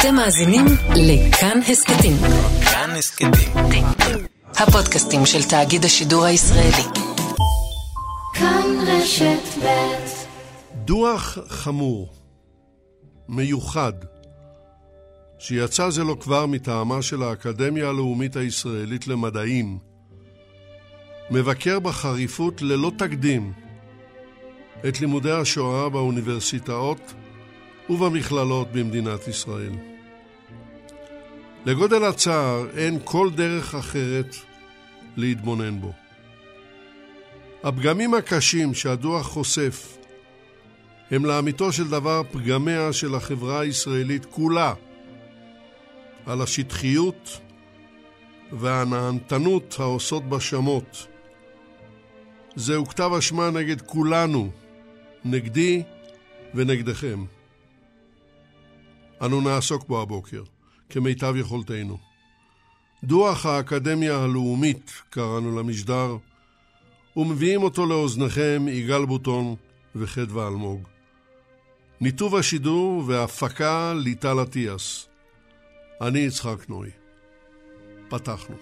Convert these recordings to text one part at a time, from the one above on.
אתם מאזינים לכאן הסכתים. כאן הסכתים. הפודקאסטים של תאגיד השידור הישראלי. כאן רשת ב' דוח חמור, מיוחד, שיצא זה לא כבר מטעמה של האקדמיה הלאומית הישראלית למדעים, מבקר בחריפות ללא תקדים את לימודי השואה באוניברסיטאות ובמכללות במדינת ישראל. לגודל הצער אין כל דרך אחרת להתבונן בו. הפגמים הקשים שהדוח חושף הם לאמיתו של דבר פגמיה של החברה הישראלית כולה, על השטחיות והנהנתנות העושות בשמות. זהו כתב אשמה נגד כולנו, נגדי ונגדכם. אנו נעסוק בו הבוקר, כמיטב יכולתנו. דוח האקדמיה הלאומית, קראנו למשדר, ומביאים אותו לאוזניכם יגאל בוטון וחדווה אלמוג. ניתוב השידור והפקה ליטל אטיאס. אני יצחק נוי. פתחנו.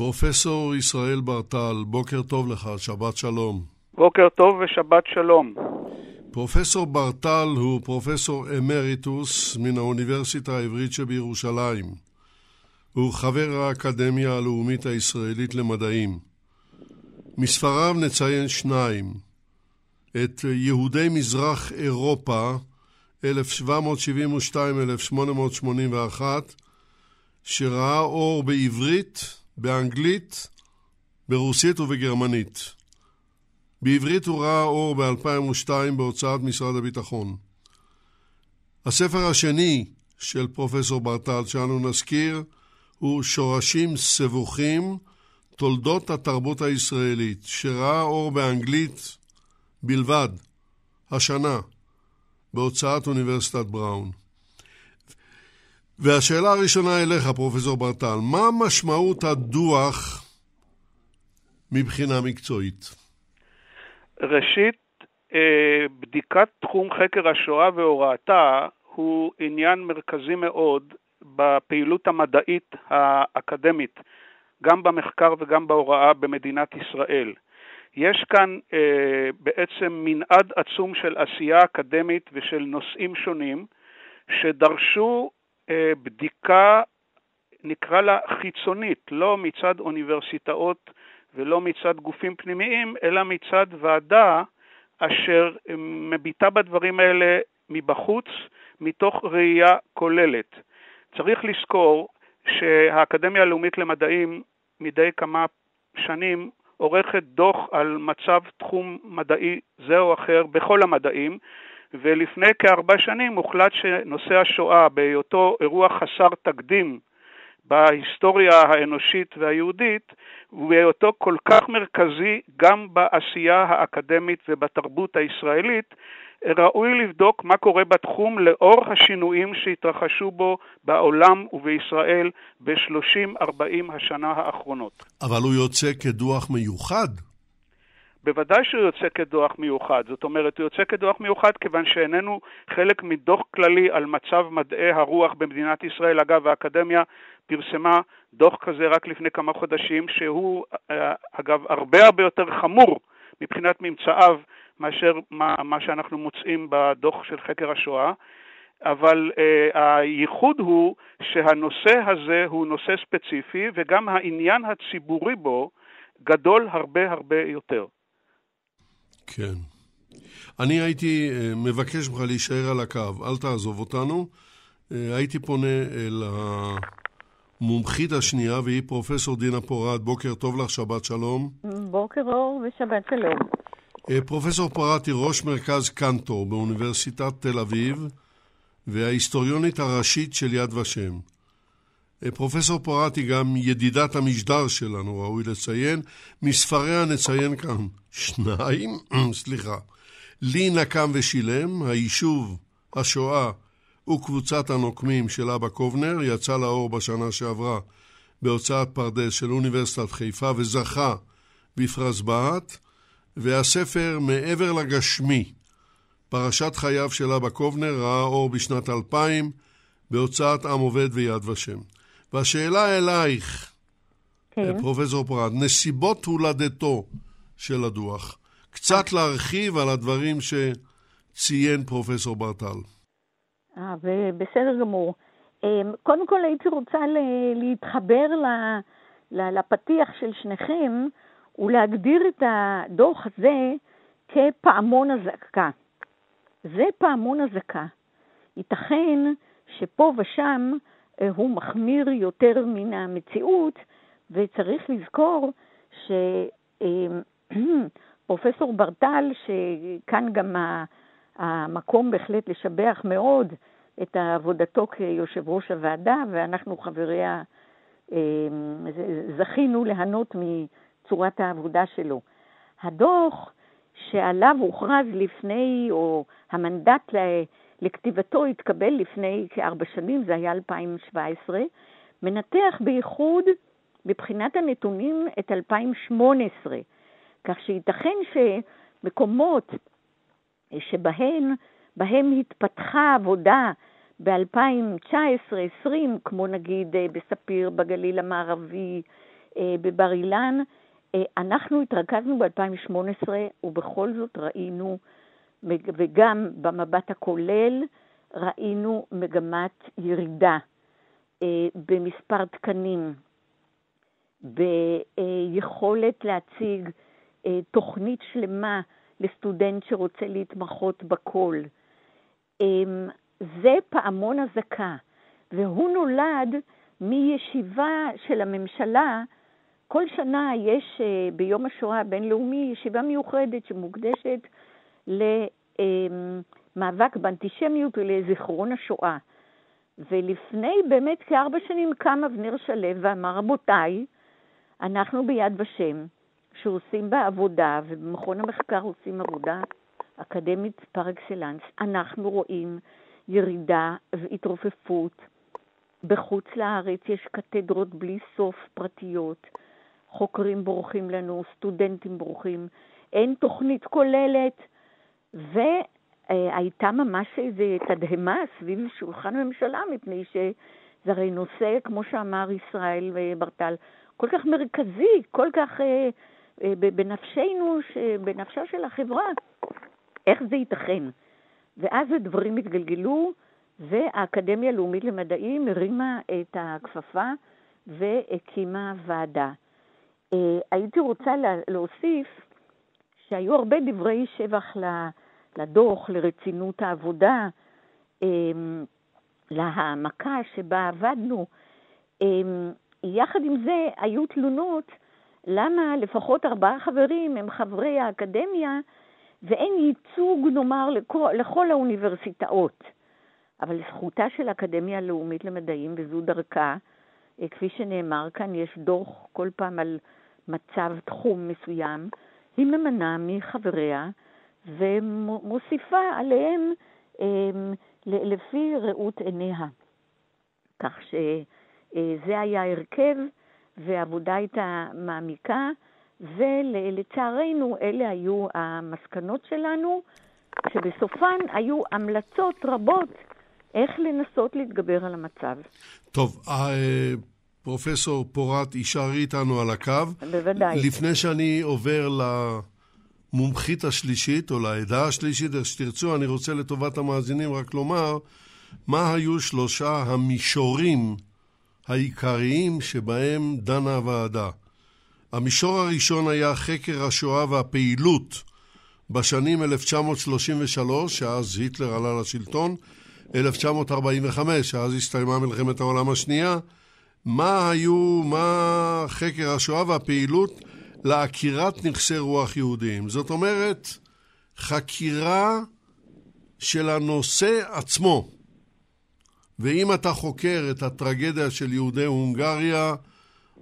פרופסור ישראל ברטל, בוקר טוב לך, שבת שלום. בוקר טוב ושבת שלום. פרופסור ברטל הוא פרופסור אמריטוס מן האוניברסיטה העברית שבירושלים. הוא חבר האקדמיה הלאומית הישראלית למדעים. מספריו נציין שניים. את יהודי מזרח אירופה, 1772-1881, שראה אור בעברית, באנגלית, ברוסית ובגרמנית. בעברית הוא ראה אור ב-2002 בהוצאת משרד הביטחון. הספר השני של פרופסור ברטל שאנו נזכיר הוא שורשים סבוכים, תולדות התרבות הישראלית, שראה אור באנגלית בלבד, השנה, בהוצאת אוניברסיטת בראון. והשאלה הראשונה אליך, פרופסור ברטל, מה משמעות הדוח מבחינה מקצועית? ראשית, אה, בדיקת תחום חקר השואה והוראתה הוא עניין מרכזי מאוד בפעילות המדעית האקדמית, גם במחקר וגם בהוראה במדינת ישראל. יש כאן אה, בעצם מנעד עצום של עשייה אקדמית ושל נושאים שונים שדרשו בדיקה, נקרא לה חיצונית, לא מצד אוניברסיטאות ולא מצד גופים פנימיים, אלא מצד ועדה אשר מביטה בדברים האלה מבחוץ, מתוך ראייה כוללת. צריך לזכור שהאקדמיה הלאומית למדעים מדי כמה שנים עורכת דוח על מצב תחום מדעי זה או אחר בכל המדעים, ולפני כארבע שנים הוחלט שנושא השואה, בהיותו אירוע חסר תקדים בהיסטוריה האנושית והיהודית, ובהיותו כל כך מרכזי גם בעשייה האקדמית ובתרבות הישראלית, ראוי לבדוק מה קורה בתחום לאור השינויים שהתרחשו בו בעולם ובישראל ב-30-40 השנה האחרונות. אבל הוא יוצא כדוח מיוחד. בוודאי שהוא יוצא כדוח מיוחד. זאת אומרת, הוא יוצא כדוח מיוחד כיוון שאיננו חלק מדוח כללי על מצב מדעי הרוח במדינת ישראל. אגב, האקדמיה פרסמה דוח כזה רק לפני כמה חודשים, שהוא אה, אגב הרבה הרבה יותר חמור מבחינת ממצאיו מאשר מה, מה שאנחנו מוצאים בדוח של חקר השואה. אבל uh, הייחוד הוא שהנושא הזה הוא נושא ספציפי וגם העניין הציבורי בו גדול הרבה הרבה יותר. כן. אני הייתי uh, מבקש ממך להישאר על הקו, אל תעזוב אותנו. אה, הייתי פונה אל המומחית השנייה, והיא פרופסור דינה פורת. בוקר טוב לך, שבת שלום. בוקר אור ושבת שלום. אה, פרופסור פורת היא ראש מרכז קנטור באוניברסיטת תל אביב, וההיסטוריונית הראשית של יד ושם. פרופסור פורת היא גם ידידת המשדר שלנו, ראוי לציין. מספריה נציין כאן שניים, סליחה. לי נקם ושילם, היישוב, השואה וקבוצת הנוקמים של אבא קובנר, יצא לאור בשנה שעברה בהוצאת פרדס של אוניברסיטת חיפה וזכה בפרס בהט, והספר מעבר לגשמי, פרשת חייו של אבא קובנר, ראה אור בשנת 2000 בהוצאת עם עובד ויד ושם. והשאלה אלייך, כן. פרופסור פרט, נסיבות הולדתו של הדוח. קצת להרחיב על הדברים שציין פרופסור ברטל. אה, בסדר גמור. אמ, קודם כל הייתי רוצה להתחבר לפתיח של שניכם ולהגדיר את הדוח הזה כפעמון אזעקה. זה פעמון אזעקה. ייתכן שפה ושם הוא מחמיר יותר מן המציאות, וצריך לזכור שפרופסור ברטל, שכאן גם המקום בהחלט לשבח מאוד את עבודתו כיושב ראש הוועדה, ואנחנו חבריה אה, זכינו ליהנות מצורת העבודה שלו. הדוח שעליו הוכרז לפני, או המנדט לכתיבתו התקבל לפני כארבע שנים, זה היה 2017, מנתח בייחוד מבחינת הנתונים את 2018, כך שייתכן שמקומות שבהם בהם התפתחה עבודה ב-2019-2020, כמו נגיד אה, בספיר, בגליל המערבי, אה, בבר אילן, אה, אנחנו התרכזנו ב-2018 ובכל זאת ראינו וגם במבט הכולל ראינו מגמת ירידה אה, במספר תקנים, ביכולת להציג אה, תוכנית שלמה לסטודנט שרוצה להתמחות בכל. אמ, זה פעמון אזעקה, והוא נולד מישיבה של הממשלה. כל שנה יש אה, ביום השואה הבינלאומי ישיבה מיוחדת שמוקדשת למאבק באנטישמיות ולזיכרון השואה. ולפני באמת כארבע שנים קם אבנר שלו ואמר, רבותיי, אנחנו ביד ושם, שעושים בה עבודה, ובמכון המחקר עושים עבודה אקדמית פר אקסלנס, אנחנו רואים ירידה והתרופפות. בחוץ לארץ יש קתדרות בלי סוף פרטיות, חוקרים בורחים לנו, סטודנטים בורחים, אין תוכנית כוללת והייתה ממש איזו תדהמה סביב שולחן הממשלה, מפני שזה הרי נושא, כמו שאמר ישראל ברטל, כל כך מרכזי, כל כך אה, אה, בנפשנו, בנפשה של החברה. איך זה ייתכן? ואז הדברים התגלגלו, והאקדמיה הלאומית למדעים הרימה את הכפפה והקימה ועדה. אה, הייתי רוצה להוסיף שהיו הרבה דברי שבח לדוח, לרצינות העבודה, אמ, להעמקה שבה עבדנו. אמ, יחד עם זה, היו תלונות למה לפחות ארבעה חברים הם חברי האקדמיה ואין ייצוג, נאמר, לכל, לכל האוניברסיטאות. אבל זכותה של האקדמיה הלאומית למדעים, וזו דרכה, אה, כפי שנאמר כאן, יש דוח כל פעם על מצב תחום מסוים, היא ממנה מחבריה ומוסיפה עליהם אמ, לפי ראות עיניה. כך שזה היה הרכב והעבודה הייתה מעמיקה, ולצערנו אלה היו המסקנות שלנו, שבסופן היו המלצות רבות איך לנסות להתגבר על המצב. טוב, אה, פרופסור פורת, יישארי איתנו על הקו. בוודאי. לפני שאני עובר למומחית השלישית, או לעדה השלישית, איך שתרצו, אני רוצה לטובת המאזינים רק לומר מה היו שלושה המישורים העיקריים שבהם דנה הוועדה. המישור הראשון היה חקר השואה והפעילות בשנים 1933, שאז היטלר עלה לשלטון, 1945, אז הסתיימה מלחמת העולם השנייה, מה היו, מה חקר השואה והפעילות לעקירת נכסי רוח יהודיים. זאת אומרת, חקירה של הנושא עצמו. ואם אתה חוקר את הטרגדיה של יהודי הונגריה,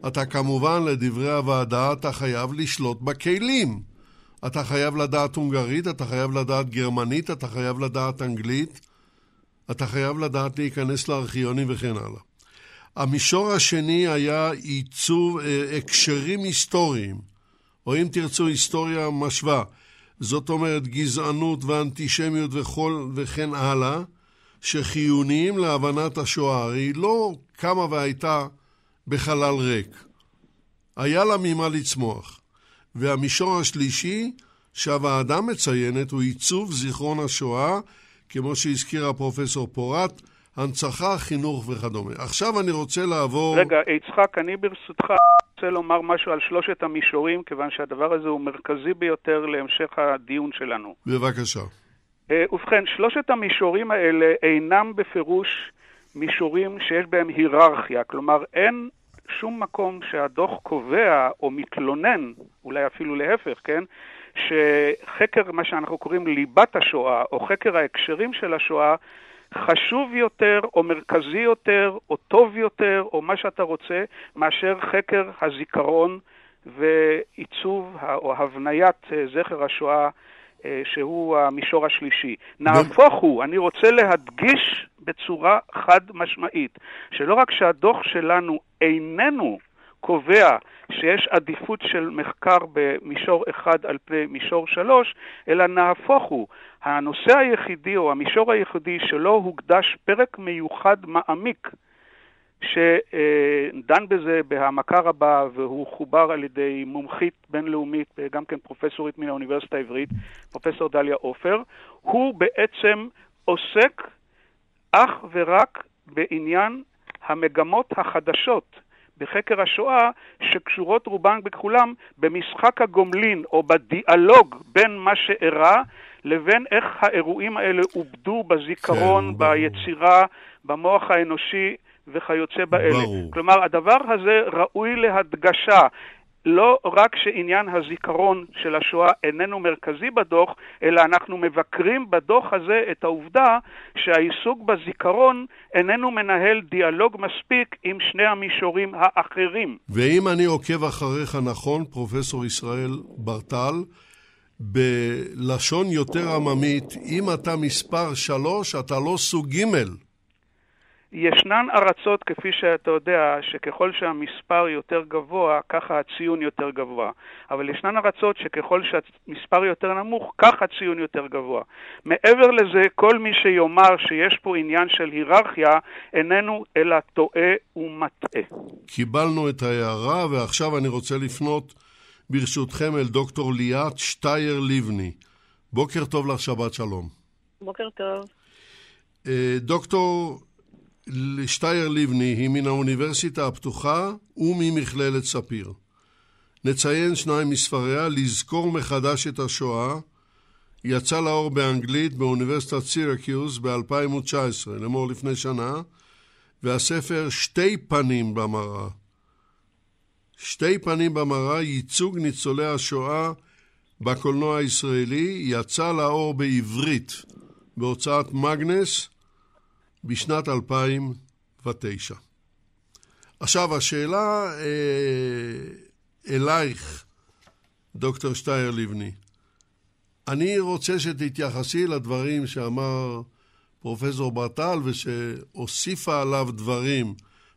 אתה כמובן, לדברי הוועדה, אתה חייב לשלוט בכלים. אתה חייב לדעת הונגרית, אתה חייב לדעת גרמנית, אתה חייב לדעת אנגלית, אתה חייב לדעת להיכנס לארכיונים וכן הלאה. המישור השני היה עיצוב אה, הקשרים היסטוריים, או אם תרצו היסטוריה משווה. זאת אומרת גזענות ואנטישמיות וכל, וכן הלאה, שחיוניים להבנת השואה. הרי היא לא קמה והייתה בחלל ריק. היה לה ממה לצמוח. והמישור השלישי שהוועדה מציינת הוא עיצוב זיכרון השואה, כמו שהזכירה פרופסור פורט, הנצחה, חינוך וכדומה. עכשיו אני רוצה לעבור... רגע, יצחק, אני ברשותך רוצה לומר משהו על שלושת המישורים, כיוון שהדבר הזה הוא מרכזי ביותר להמשך הדיון שלנו. בבקשה. אה, ובכן, שלושת המישורים האלה אינם בפירוש מישורים שיש בהם היררכיה, כלומר אין שום מקום שהדוח קובע או מתלונן, אולי אפילו להפך, כן? שחקר מה שאנחנו קוראים ליבת השואה, או חקר ההקשרים של השואה, חשוב יותר, או מרכזי יותר, או טוב יותר, או מה שאתה רוצה, מאשר חקר הזיכרון ועיצוב או הבניית אה, זכר השואה, אה, שהוא המישור השלישי. נהפוך הוא, אני רוצה להדגיש בצורה חד משמעית, שלא רק שהדוח שלנו איננו קובע שיש עדיפות של מחקר במישור אחד על פני מישור שלוש, אלא נהפוך הוא, הנושא היחידי או המישור היחידי שלא הוקדש פרק מיוחד מעמיק שדן בזה בהעמקה רבה והוא חובר על ידי מומחית בינלאומית, גם כן פרופסורית מן האוניברסיטה העברית, פרופסור דליה עופר, הוא בעצם עוסק אך ורק בעניין המגמות החדשות בחקר השואה, שקשורות רובן בכולם במשחק הגומלין או בדיאלוג בין מה שאירע לבין איך האירועים האלה עובדו בזיכרון, כן, ביצירה, במוח האנושי וכיוצא באלה. ברור. כלומר, הדבר הזה ראוי להדגשה. לא רק שעניין הזיכרון של השואה איננו מרכזי בדוח, אלא אנחנו מבקרים בדוח הזה את העובדה שהעיסוק בזיכרון איננו מנהל דיאלוג מספיק עם שני המישורים האחרים. ואם אני עוקב אחריך נכון, פרופסור ישראל ברטל, בלשון יותר עממית, אם אתה מספר שלוש, אתה לא סוג ג'. ישנן ארצות, כפי שאתה יודע, שככל שהמספר יותר גבוה, ככה הציון יותר גבוה. אבל ישנן ארצות שככל שהמספר יותר נמוך, ככה הציון יותר גבוה. מעבר לזה, כל מי שיאמר שיש פה עניין של היררכיה, איננו אלא טועה ומטעה. קיבלנו את ההערה, ועכשיו אני רוצה לפנות, ברשותכם, אל דוקטור ליאת שטייר לבני. בוקר טוב לך, שבת שלום. בוקר טוב. אה, דוקטור שטייר לבני היא מן האוניברסיטה הפתוחה וממכללת ספיר. נציין שניים מספריה, לזכור מחדש את השואה, יצא לאור באנגלית באוניברסיטת סירקיוס ב-2019, לאמור לפני שנה, והספר שתי פנים במראה. שתי פנים במראה, ייצוג ניצולי השואה בקולנוע הישראלי, יצא לאור בעברית בהוצאת מגנס, בשנת 2009. עכשיו, השאלה אה, אלייך, דוקטור שטייר לבני. אני רוצה שתתייחסי לדברים שאמר פרופסור ברטל ושהוסיפה עליו דברים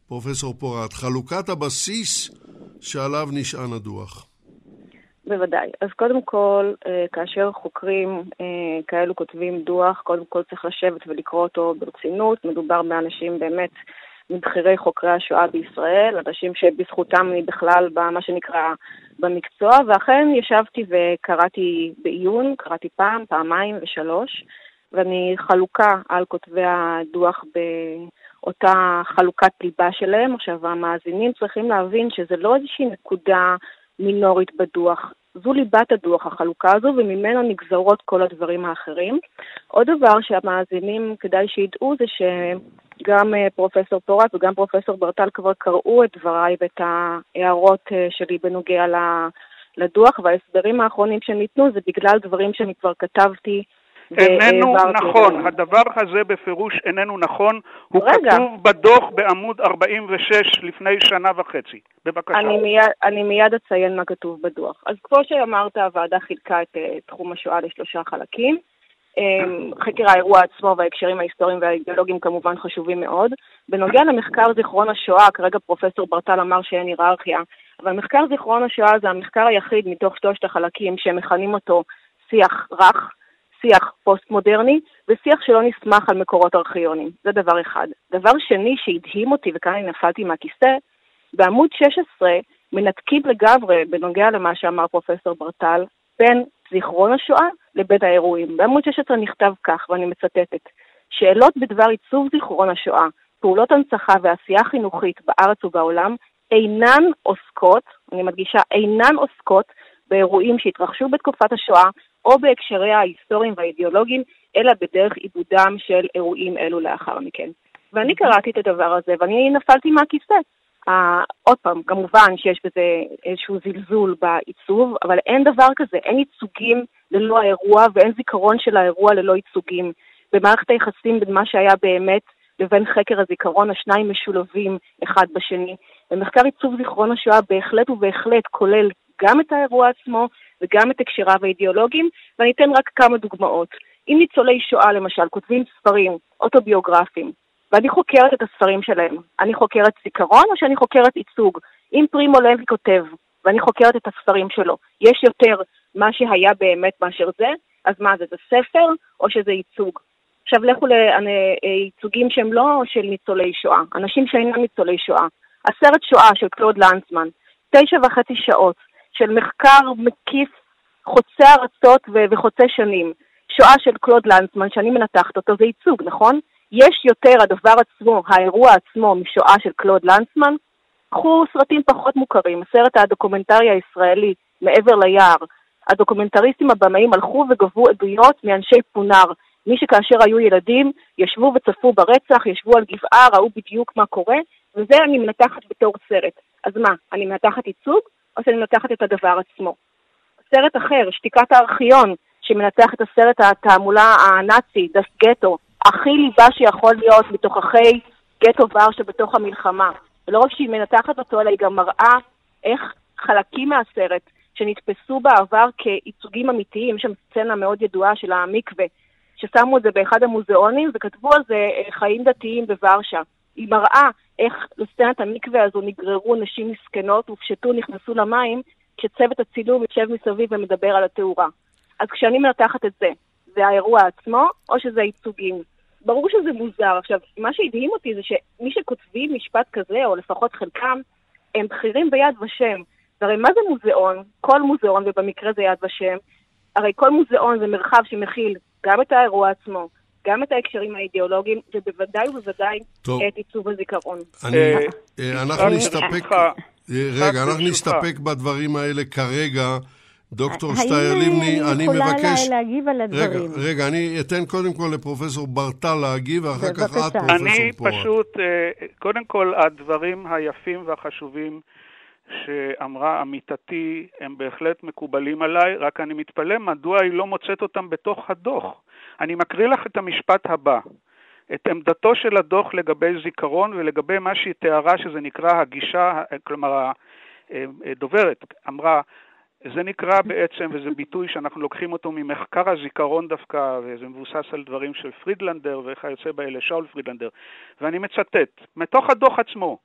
פרופסור פורט. חלוקת הבסיס שעליו נשען הדוח. בוודאי. אז קודם כל, אה, כאשר חוקרים אה, כאלו כותבים דוח, קודם כל צריך לשבת ולקרוא אותו ברצינות. מדובר באנשים באמת מבכירי חוקרי השואה בישראל, אנשים שבזכותם אני בכלל במה שנקרא במקצוע, ואכן ישבתי וקראתי בעיון, קראתי פעם, פעמיים ושלוש, ואני חלוקה על כותבי הדוח באותה חלוקת ליבה שלהם. עכשיו, המאזינים צריכים להבין שזה לא איזושהי נקודה מינורית בדוח. זו ליבת הדוח, החלוקה הזו, וממנו נגזרות כל הדברים האחרים. עוד דבר שהמאזינים כדאי שידעו זה שגם אה, פרופסור פורט וגם פרופסור ברטל כבר קראו את דבריי ואת ההערות אה, שלי בנוגע לדוח, וההסברים האחרונים שניתנו זה בגלל דברים שאני כבר כתבתי איננו נכון, הדבר הזה בפירוש איננו נכון, הוא רגע. כתוב בדוח בעמוד 46 לפני שנה וחצי. בבקשה. אני מיד, אני מיד אציין מה כתוב בדוח. אז כמו שאמרת, הוועדה חילקה את uh, תחום השואה לשלושה חלקים. Um, חקר האירוע עצמו וההקשרים ההיסטוריים והאידיאולוגיים כמובן חשובים מאוד. בנוגע למחקר זיכרון השואה, כרגע פרופסור ברטל אמר שאין היררכיה, אבל מחקר זיכרון השואה זה המחקר היחיד מתוך שלושת החלקים שמכנים אותו שיח רך, שיח פוסט-מודרני ושיח שלא נסמך על מקורות ארכיונים. זה דבר אחד. דבר שני שהדהים אותי, וכאן אני נפלתי מהכיסא, בעמוד 16 מנתקים לגמרי, בנוגע למה שאמר פרופסור ברטל, בין זיכרון השואה לבין האירועים. בעמוד 16 נכתב כך, ואני מצטטת: שאלות בדבר עיצוב זיכרון השואה, פעולות הנצחה ועשייה חינוכית בארץ ובעולם אינן עוסקות, אני מדגישה, אינן עוסקות באירועים שהתרחשו בתקופת השואה או בהקשריה ההיסטוריים והאידיאולוגיים, אלא בדרך עיבודם של אירועים אלו לאחר מכן. ואני קראתי את הדבר הזה, ואני נפלתי מהכיסא. Uh, עוד פעם, כמובן שיש בזה איזשהו זלזול בעיצוב, אבל אין דבר כזה, אין ייצוגים ללא האירוע ואין זיכרון של האירוע ללא ייצוגים. במערכת היחסים בין מה שהיה באמת לבין חקר הזיכרון, השניים משולבים אחד בשני. ומחקר עיצוב זיכרון השואה בהחלט ובהחלט כולל גם את האירוע עצמו וגם את הקשריו האידיאולוגיים, ואני אתן רק כמה דוגמאות. אם ניצולי שואה למשל כותבים ספרים אוטוביוגרפיים, ואני חוקרת את הספרים שלהם, אני חוקרת זיכרון או שאני חוקרת ייצוג? אם פרימו לוי כותב, ואני חוקרת את הספרים שלו, יש יותר מה שהיה באמת מאשר זה, אז מה זה, זה ספר או שזה ייצוג? עכשיו לכו לייצוגים שהם לא של ניצולי שואה, אנשים שאינם ניצולי שואה. הסרט שואה של קלוד לנצמן, תשע וחצי שעות, של מחקר מקיף חוצה ארצות וחוצה שנים. שואה של קלוד לנצמן, שאני מנתחת אותו, זה ייצוג, נכון? יש יותר הדבר עצמו, האירוע עצמו, משואה של קלוד לנצמן? קחו סרטים פחות מוכרים, הסרט הדוקומנטרי הישראלי, מעבר ליער. הדוקומנטריסטים הבמאים הלכו וגבו עדויות מאנשי פונר, מי שכאשר היו ילדים, ישבו וצפו ברצח, ישבו על גבעה, ראו בדיוק מה קורה, וזה אני מנתחת בתור סרט. אז מה, אני מנתחת ייצוג? או שאני מנתחת את הדבר עצמו. סרט אחר, שתיקת הארכיון, שמנתח את הסרט התעמולה הנאצי, דס גטו, הכי ליבה שיכול להיות מתוככי גטו ורשה בתוך המלחמה. ולא רק שהיא מנתחת אותו, אלא היא גם מראה איך חלקים מהסרט שנתפסו בעבר כייצוגים אמיתיים, יש שם סצנה מאוד ידועה של המקווה, ששמו את זה באחד המוזיאונים וכתבו על זה אה, חיים דתיים בוורשה. היא מראה איך לסצנת המקווה הזו נגררו נשים מסכנות, הופשטו, נכנסו למים, כשצוות הצילום יושב מסביב ומדבר על התאורה. אז כשאני מנתחת את זה, זה האירוע עצמו, או שזה ייצוגים. ברור שזה מוזר. עכשיו, מה שהדהים אותי זה שמי שכותבים משפט כזה, או לפחות חלקם, הם בכירים ביד ושם. והרי מה זה מוזיאון? כל מוזיאון, ובמקרה זה יד ושם, הרי כל מוזיאון זה מרחב שמכיל גם את האירוע עצמו, גם את ההקשרים האידיאולוגיים, ובוודאי ובוודאי את עיצוב הזיכרון. אה, אנחנו נסתפק, אה, רגע, אנחנו נסתפק בדברים האלה כרגע. דוקטור שטייר לבני, אני מבקש... האם אני יכולה להגיב על הדברים? רגע, רגע, אני אתן קודם כל לפרופסור ברטל להגיב, ואחר כך את, פרופסור פורט. אני פשוט, קודם כל, הדברים היפים והחשובים שאמרה עמיתתי הם בהחלט מקובלים עליי, רק אני מתפלא מדוע היא לא מוצאת אותם בתוך הדוח. אני מקריא לך את המשפט הבא. את עמדתו של הדוח לגבי זיכרון ולגבי מה שהיא תיארה שזה נקרא הגישה, כלומר הדוברת אמרה, זה נקרא בעצם, וזה ביטוי שאנחנו לוקחים אותו ממחקר הזיכרון דווקא, וזה מבוסס על דברים של פרידלנדר וכיוצא באלה, שאול פרידלנדר, ואני מצטט, מתוך הדוח עצמו,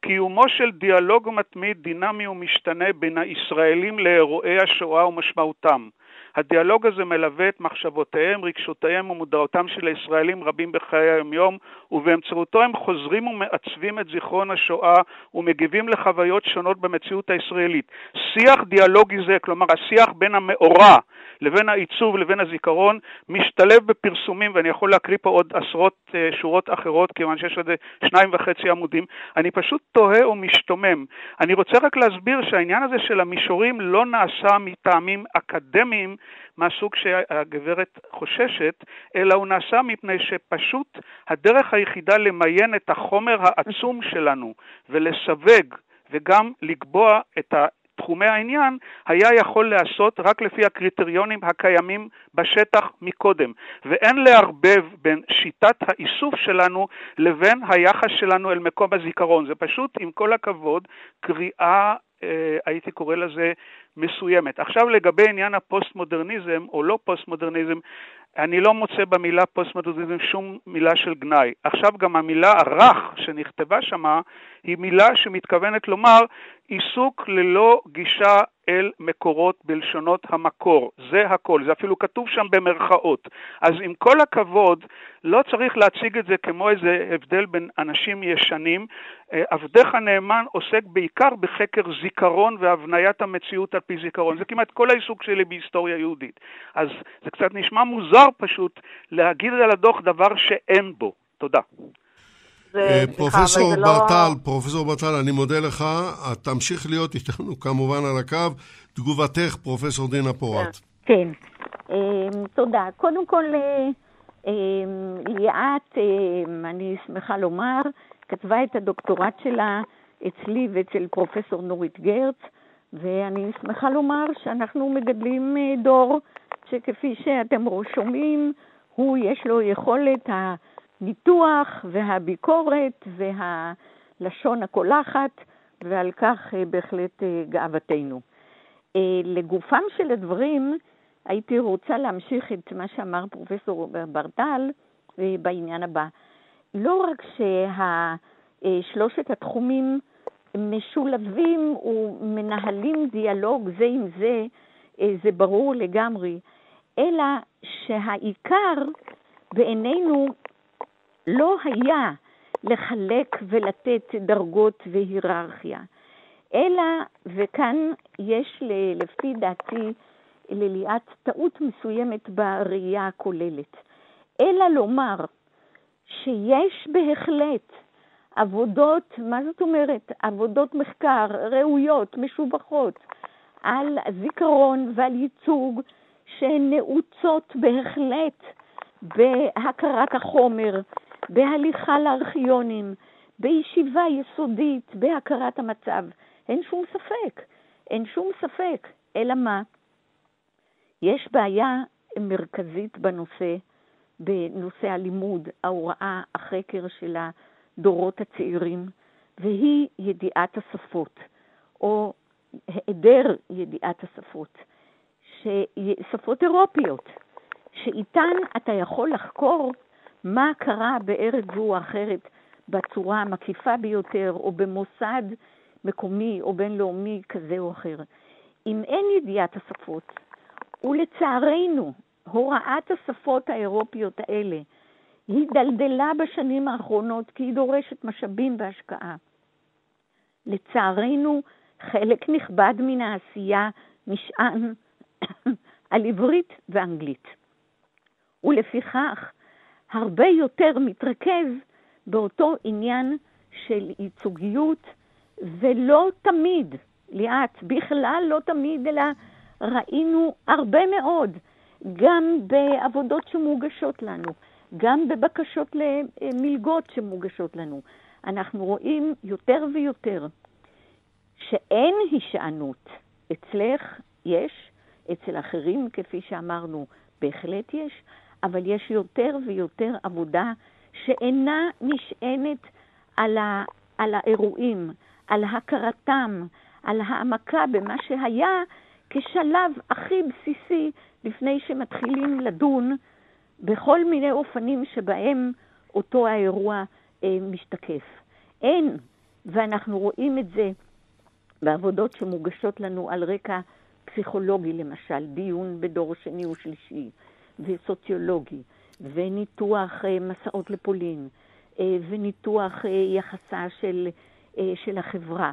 קיומו של דיאלוג מתמיד, דינמי ומשתנה בין הישראלים לאירועי השואה ומשמעותם, הדיאלוג הזה מלווה את מחשבותיהם, רגשותיהם ומודעותם של הישראלים רבים בחיי היום-יום, ובאמצעותו הם חוזרים ומעצבים את זיכרון השואה ומגיבים לחוויות שונות במציאות הישראלית. שיח דיאלוגי זה, כלומר השיח בין המאורע לבין העיצוב לבין הזיכרון, משתלב בפרסומים, ואני יכול להקריא פה עוד עשרות אה, שורות אחרות, כיוון שיש לזה שניים וחצי עמודים. אני פשוט תוהה ומשתומם. אני רוצה רק להסביר שהעניין הזה של המישורים לא נעשה מטעמים אקדמיים מהסוג שהגברת חוששת, אלא הוא נעשה מפני שפשוט הדרך היחידה למיין את החומר העצום שלנו ולסווג וגם לקבוע את. תחומי העניין היה יכול להיעשות רק לפי הקריטריונים הקיימים בשטח מקודם, ואין לערבב בין שיטת האיסוף שלנו לבין היחס שלנו אל מקום הזיכרון. זה פשוט, עם כל הכבוד, קריאה, אה, הייתי קורא לזה, מסוימת. עכשיו לגבי עניין הפוסט-מודרניזם או לא פוסט-מודרניזם, אני לא מוצא במילה פוסט-מודרניזם שום מילה של גנאי. עכשיו גם המילה הרך שנכתבה שמה היא מילה שמתכוונת לומר עיסוק ללא גישה אל מקורות בלשונות המקור. זה הכל, זה אפילו כתוב שם במרכאות. אז עם כל הכבוד, לא צריך להציג את זה כמו איזה הבדל בין אנשים ישנים. אה, עבדך הנאמן עוסק בעיקר בחקר זיכרון והבניית המציאות על פי זיכרון. זה כמעט כל העיסוק שלי בהיסטוריה יהודית. אז זה קצת נשמע מוזר פשוט להגיד על הדוח דבר שאין בו. תודה. אה, פרופסור לא- ברטל, פרופסור ברטל, אני מודה לך. תמשיך להיות איתנו כמובן על הקו. תגובתך, פרופסור דינה פורט. כן, אמ, תודה. קודם כל, אה, ליאת, אני שמחה לומר, כתבה את הדוקטורט שלה אצלי ואצל פרופסור נורית גרץ, ואני שמחה לומר שאנחנו מגדלים אה, דור שכפי שאתם שומעים, הוא יש לו יכולת. הניתוח והביקורת והלשון הקולחת, ועל כך אה, בהחלט אה, גאוותנו. אה, לגופם של הדברים, הייתי רוצה להמשיך את מה שאמר פרופסור ברטל בעניין הבא. לא רק ששלושת התחומים משולבים ומנהלים דיאלוג זה עם זה, זה ברור לגמרי, אלא שהעיקר בעינינו לא היה לחלק ולתת דרגות והיררכיה, אלא, וכאן יש לפי דעתי לליאת טעות מסוימת בראייה הכוללת, אלא לומר שיש בהחלט עבודות, מה זאת אומרת? עבודות מחקר ראויות, משובחות, על זיכרון ועל ייצוג, שהן נעוצות בהחלט בהכרת החומר, בהליכה לארכיונים, בישיבה יסודית, בהכרת המצב. אין שום ספק, אין שום ספק. אלא מה? יש בעיה מרכזית בנושא, בנושא הלימוד, ההוראה, החקר של הדורות הצעירים, והיא ידיעת השפות, או היעדר ידיעת השפות, שפות אירופיות, שאיתן אתה יכול לחקור מה קרה בארץ זו או אחרת בצורה המקיפה ביותר, או במוסד מקומי או בינלאומי כזה או אחר. אם אין ידיעת השפות, ולצערנו, הוראת השפות האירופיות האלה היא דלדלה בשנים האחרונות כי היא דורשת משאבים והשקעה. לצערנו, חלק נכבד מן העשייה נשען על עברית ואנגלית. ולפיכך, הרבה יותר מתרכז באותו עניין של ייצוגיות, ולא תמיד, ליאת, בכלל לא תמיד, אלא ראינו הרבה מאוד, גם בעבודות שמוגשות לנו, גם בבקשות למלגות שמוגשות לנו. אנחנו רואים יותר ויותר שאין הישענות. אצלך יש, אצל אחרים, כפי שאמרנו, בהחלט יש, אבל יש יותר ויותר עבודה שאינה נשענת על, ה, על האירועים, על הכרתם, על העמקה במה שהיה כשלב הכי בסיסי לפני שמתחילים לדון בכל מיני אופנים שבהם אותו האירוע אה, משתקף. אין, ואנחנו רואים את זה בעבודות שמוגשות לנו על רקע פסיכולוגי למשל, דיון בדור שני ושלישי, וסוציולוגי, וניתוח אה, מסעות לפולין, אה, וניתוח אה, יחסה של, של החברה.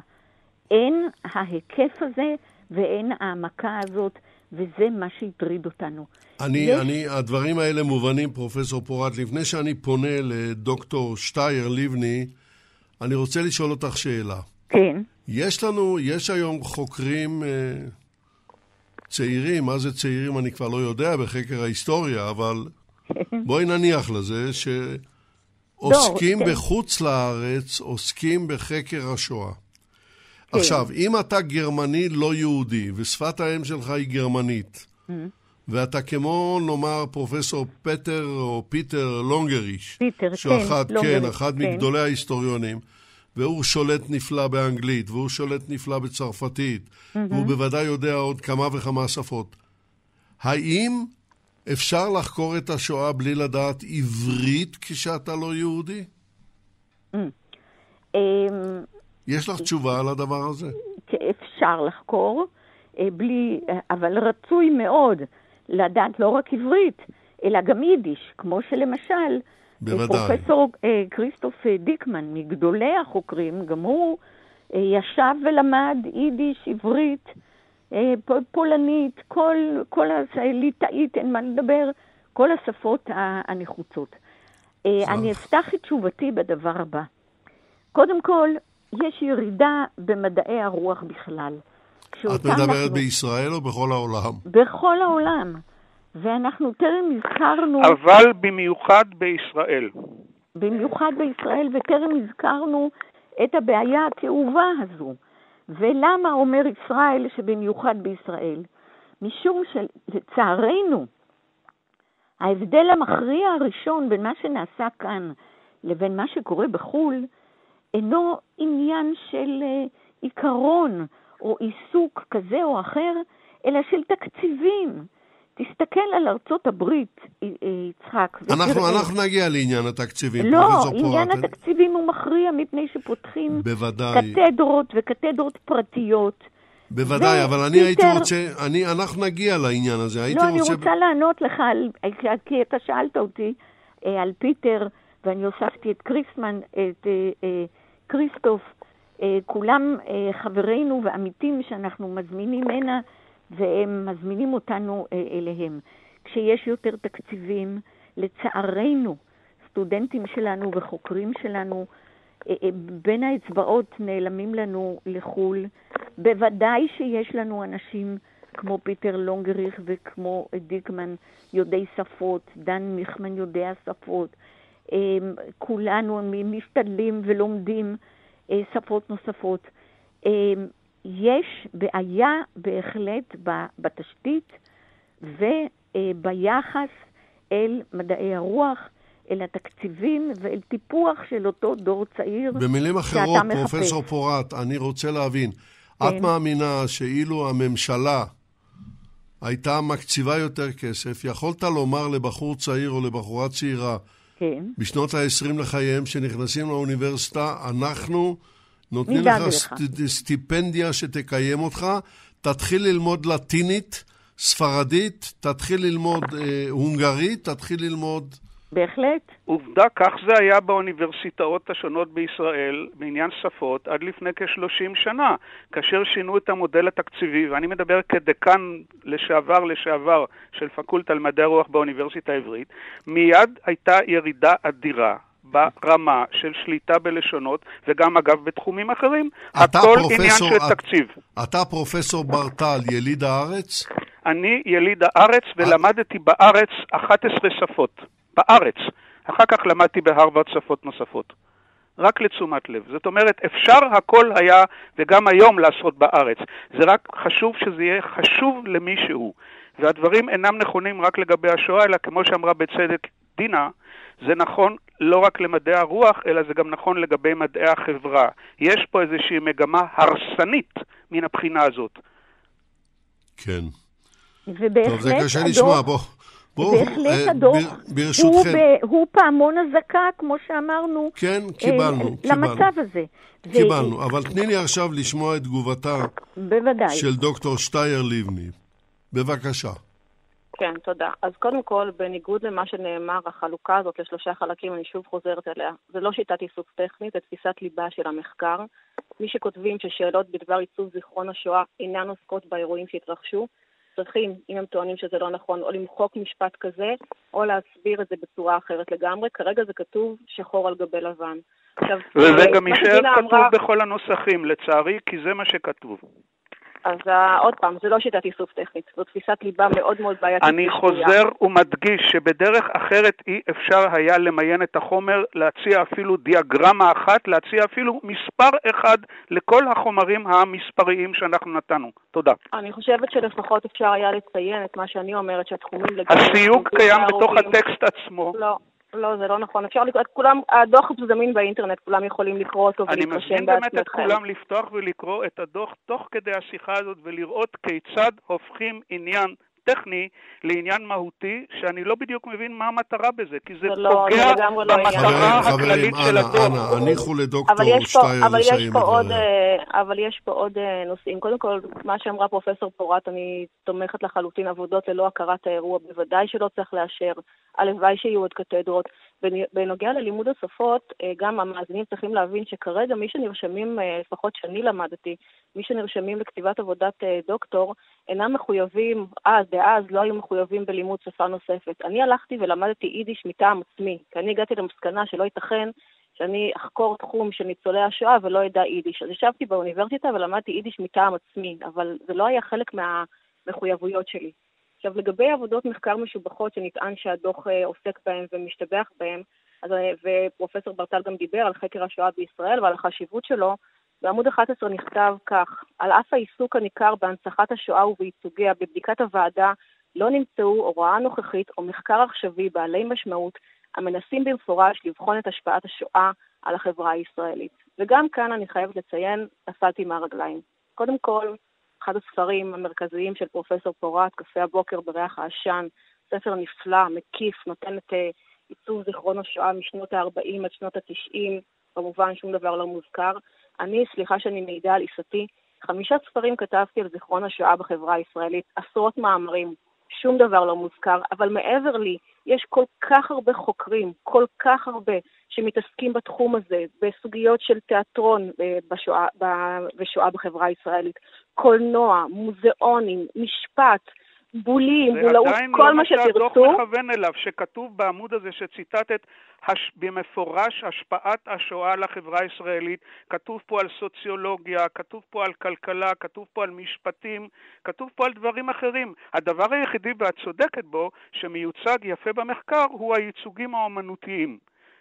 אין ההיקף הזה ואין העמקה הזאת, וזה מה שהטריד אותנו. אני, יש- אני, הדברים האלה מובנים, פרופסור פורט. לפני שאני פונה לדוקטור שטייר לבני, אני רוצה לשאול אותך שאלה. כן, יש לנו, יש היום חוקרים צעירים, מה זה צעירים אני כבר לא יודע בחקר ההיסטוריה, אבל בואי נניח לזה, שעוסקים דור, כן. בחוץ לארץ, עוסקים בחקר השואה. עכשיו, אם אתה גרמני לא יהודי, ושפת האם שלך היא גרמנית, ואתה כמו, נאמר, פרופסור פטר או פיטר לונגריך, פיטר, שהוא כן, אחד, כן, לונגריך, אחד כן. מגדולי ההיסטוריונים, והוא שולט נפלא באנגלית, והוא שולט נפלא בצרפתית, והוא בוודאי יודע עוד כמה וכמה שפות. האם אפשר לחקור את השואה בלי לדעת עברית כשאתה לא יהודי? אמ, יש לך תשובה על הדבר הזה? אפשר לחקור, אה, בלי, אבל רצוי מאוד לדעת לא רק עברית, אלא גם יידיש, כמו שלמשל, אה, בוודאי. פרופסור אה, כריסטוף אה, דיקמן, מגדולי החוקרים, גם הוא אה, ישב ולמד יידיש, עברית, אה, פולנית, כל, כל הס- ליטאית, אין מה לדבר, כל השפות הנחוצות. אה. אני אפתח את תשובתי בדבר הבא. קודם כל, יש ירידה במדעי הרוח בכלל. את מדברת אנחנו- בישראל או בכל העולם? בכל העולם. ואנחנו טרם הזכרנו, אבל במיוחד בישראל. במיוחד בישראל, וטרם הזכרנו את הבעיה הכאובה הזו. ולמה אומר ישראל שבמיוחד בישראל? משום שלצערנו, ההבדל המכריע הראשון בין מה שנעשה כאן לבין מה שקורה בחו"ל, אינו עניין של אה, עיקרון או עיסוק כזה או אחר, אלא של תקציבים. תסתכל על ארצות הברית, אה, יצחק, אנחנו. אנחנו נגיע לעניין התקציבים, לא, פרופסור עניין פורט. התקציבים הוא מכריע מפני שפותחים בוודאי. קתדרות וקתדרות פרטיות. בוודאי, ו- אבל אני הייתי פיטר- רוצה, אני, אנחנו נגיע לעניין הזה. הייתי לא, אני רוצה... רוצה לענות לך, על, כי אתה שאלת אותי אה, על פיטר, ואני הוספתי את קריסמן, את אה, אה, כריסטוף, אה, כולם אה, חברינו ועמיתים שאנחנו מזמינים הנה, והם מזמינים אותנו אה, אליהם. כשיש יותר תקציבים, לצערנו, סטודנטים שלנו וחוקרים שלנו, אה, אה, בין האצבעות נעלמים לנו לחו"ל. בוודאי שיש לנו אנשים כמו פיטר לונגריך וכמו דיקמן, יודעי שפות, דן מיכמן יודע שפות. כולנו משתדלים ולומדים שפות נוספות. יש בעיה בהחלט בתשתית וביחס אל מדעי הרוח, אל התקציבים ואל טיפוח של אותו דור צעיר במילים אחרות, שאתה מחפש. פרופסור פורט, אני רוצה להבין. כן. את מאמינה שאילו הממשלה הייתה מקציבה יותר כסף, יכולת לומר לבחור צעיר או לבחורה צעירה כן. בשנות ה-20 לחייהם שנכנסים לאוניברסיטה, אנחנו נותנים לך לך. סט- סטיפנדיה שתקיים אותך, תתחיל ללמוד לטינית, ספרדית, תתחיל ללמוד אה, הונגרית, תתחיל ללמוד... בהחלט. עובדה, כך זה היה באוניברסיטאות השונות בישראל בעניין שפות עד לפני כ-30 שנה, כאשר שינו את המודל התקציבי, ואני מדבר כדקן לשעבר לשעבר של פקולטה למדעי הרוח באוניברסיטה העברית, מיד הייתה ירידה אדירה. ברמה של שליטה בלשונות, וגם אגב בתחומים אחרים, הכל פרופסור- עניין של את- תקציב. אתה פרופסור ברטל, יליד הארץ? אני יליד הארץ ולמדתי בארץ 11 שפות. בארץ. אחר כך למדתי בהרווארד שפות נוספות. רק לתשומת לב. זאת אומרת, אפשר הכל היה, וגם היום, לעשות בארץ. זה רק חשוב שזה יהיה חשוב למישהו. והדברים אינם נכונים רק לגבי השואה, אלא כמו שאמרה בצדק דינה, זה נכון לא רק למדעי הרוח, אלא זה גם נכון לגבי מדעי החברה. יש פה איזושהי מגמה הרסנית מן הבחינה הזאת. כן. ובהחלט טוב, זה קשה הדור- לשמוע, בוא, בואו, בהחלט אה, הדוח הוא. ב, הוא פעמון אזעקה, כמו שאמרנו, כן, אה, קיבלנו, קיבלנו. למצב הזה. ו- קיבלנו, אבל תני לי עכשיו לשמוע את תגובתה בוודאי. של דוקטור שטייר לבני. בבקשה. כן, תודה. אז קודם כל, בניגוד למה שנאמר, החלוקה הזאת לשלושה חלקים, אני שוב חוזרת אליה, זה לא שיטת עיסוק טכנית, זה תפיסת ליבה של המחקר. מי שכותבים ששאלות בדבר עיצוב זיכרון השואה אינן עוסקות באירועים שהתרחשו, צריכים, אם הם טוענים שזה לא נכון, או למחוק משפט כזה, או להסביר את זה בצורה אחרת לגמרי. כרגע זה כתוב שחור על גבי לבן. עכשיו, וזה אה, גם יישאר כתוב אמרה- בכל הנוסחים, לצערי, כי זה מה שכתוב. אז אה, עוד פעם, זה לא שיטת איסוף טכנית, זו תפיסת ליבה מאוד מאוד בעייתית. אני. חוזר ומדגיש שבדרך אחרת אי אפשר היה למיין את החומר, להציע אפילו דיאגרמה אחת, להציע אפילו מספר אחד לכל החומרים המספריים שאנחנו נתנו. תודה. אני חושבת שלפחות אפשר היה לציין את מה שאני אומרת, שהתחומים לגמרי... הסיוג קיים בתוך. הטקסט עצמו. לא, לא, זה לא נכון. אפשר לקרוא, את כולם, הדוח זמין באינטרנט, כולם יכולים לקרוא אותו אני ולהתרשם מזמין באמת את בעצמכם. כולם לפתוח ולקרוא את הדוח תוך כדי השיחה הזאת ולראות כיצד הופכים עניין טכני לעניין מהותי, שאני לא בדיוק מבין מה המטרה בזה, כי זה לא- פוגע זה לא במטרה. חברים, חברים, הכללית של אנא, הדוח. אנא, הניחו אבל לדוקטור שטייר לסיים את דבריה. אה, אבל יש פה עוד אה, נושאים. קודם כל, מה שאמרה פרופסור פורת, אני תומכת לחלוטין עבודות ללא הכרת האירוע, בוודאי שלא צריך לאשר. הלוואי שיהיו עוד קתדרות. בנ- בנוגע ללימוד השפות, אה, גם המאזינים צריכים להבין שכרגע מי שנרשמים, אה, לפחות שאני למדתי, מי שנרשמים לכתיבת עבודת אה, דוקטור, אינם מחויבים, אז, דאז, לא היו מחויבים בלימוד שפה נוספת. אני הלכתי ולמדתי יידיש מטעם עצמי, כי אני הגעתי למסקנה שלא ייתכן שאני אחקור תחום של ניצולי השואה ולא אדע יידיש. אז ישבתי באוניברסיטה ולמדתי יידיש מטעם עצמי, אבל זה לא היה חלק מהמחויבויות שלי. עכשיו, לגבי עבודות מחקר משובחות שנטען שהדוח אה, עוסק בהן ומשתבח בהן, אז, אה, ופרופסור ברטל גם דיבר על חקר השואה בישראל ועל החשיבות שלו, בעמוד 11 נכתב כך: על אף העיסוק הניכר בהנצחת השואה ובייצוגיה בבדיקת הוועדה, לא נמצאו הוראה נוכחית או מחקר עכשווי בעלי משמעות המנסים במפורש לבחון את השפעת השואה על החברה הישראלית. וגם כאן אני חייבת לציין, נפלתי מהרגליים. קודם כל, אחד הספרים המרכזיים של פרופסור פורת, קפה הבוקר בריח העשן, ספר נפלא, מקיף, נותן את אה, עיצוב זיכרון השואה משנות ה-40 עד שנות ה-90, כמובן שום דבר לא מוזכר. אני, סליחה שאני מעידה על עיסתי, חמישה ספרים כתבתי על זיכרון השואה בחברה הישראלית, עשרות מאמרים, שום דבר לא מוזכר, אבל מעבר לי, יש כל כך הרבה חוקרים, כל כך הרבה, שמתעסקים בתחום הזה, בסוגיות של תיאטרון אה, בשואה, ב- ושואה בחברה הישראלית, קולנוע, מוזיאונים, משפט, בולים, זה בולאות, עדיין כל לא מה מה שהדוח שתרצו. מכוון אליו, שכתוב בעמוד הזה שציטטת הש... במפורש השפעת השואה על החברה הישראלית, כתוב פה על סוציולוגיה, כתוב פה על כלכלה, כתוב פה על משפטים, כתוב פה על דברים אחרים. הדבר היחידי, ואת צודקת בו, שמיוצג יפה במחקר, הוא הייצוגים האומנותיים.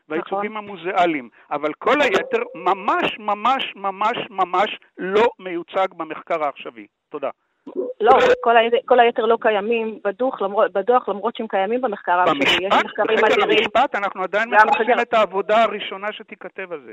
והייצוגים נכון. המוזיאליים, אבל כל היתר ממש ממש ממש ממש לא מיוצג במחקר העכשווי. תודה. לא, כל, היתר, כל היתר לא קיימים בדוח, למרות, בדוח, למרות שהם קיימים במחקר העכשווי. יש במשפט, מחקרים אדירים. המשפט, אנחנו עדיין מחפשים את העבודה הראשונה שתיכתב על זה.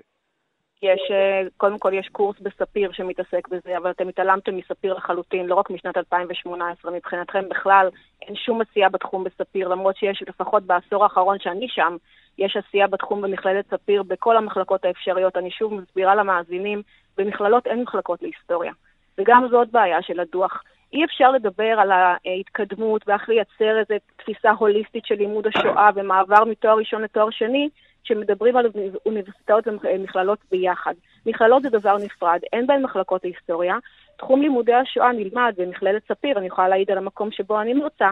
יש, אה, קודם כל יש קורס בספיר שמתעסק בזה, אבל אתם התעלמתם מספיר לחלוטין, לא רק משנת 2018. מבחינתכם בכלל אין שום עשייה בתחום בספיר, למרות שיש לפחות בעשור האחרון שאני שם, יש עשייה בתחום במכללת ספיר בכל המחלקות האפשריות. אני שוב מסבירה למאזינים, במכללות אין מחלקות להיסטוריה. וגם זאת בעיה של הדוח. אי אפשר לדבר על ההתקדמות ואיך לייצר איזו תפיסה הוליסטית של לימוד השואה ומעבר מתואר ראשון לתואר שני, שמדברים על אוניברסיטאות ומכללות ביחד. מכללות זה דבר נפרד, אין בהן מחלקות להיסטוריה. תחום לימודי השואה נלמד במכללת ספיר, אני יכולה להעיד על המקום שבו אני מרצה,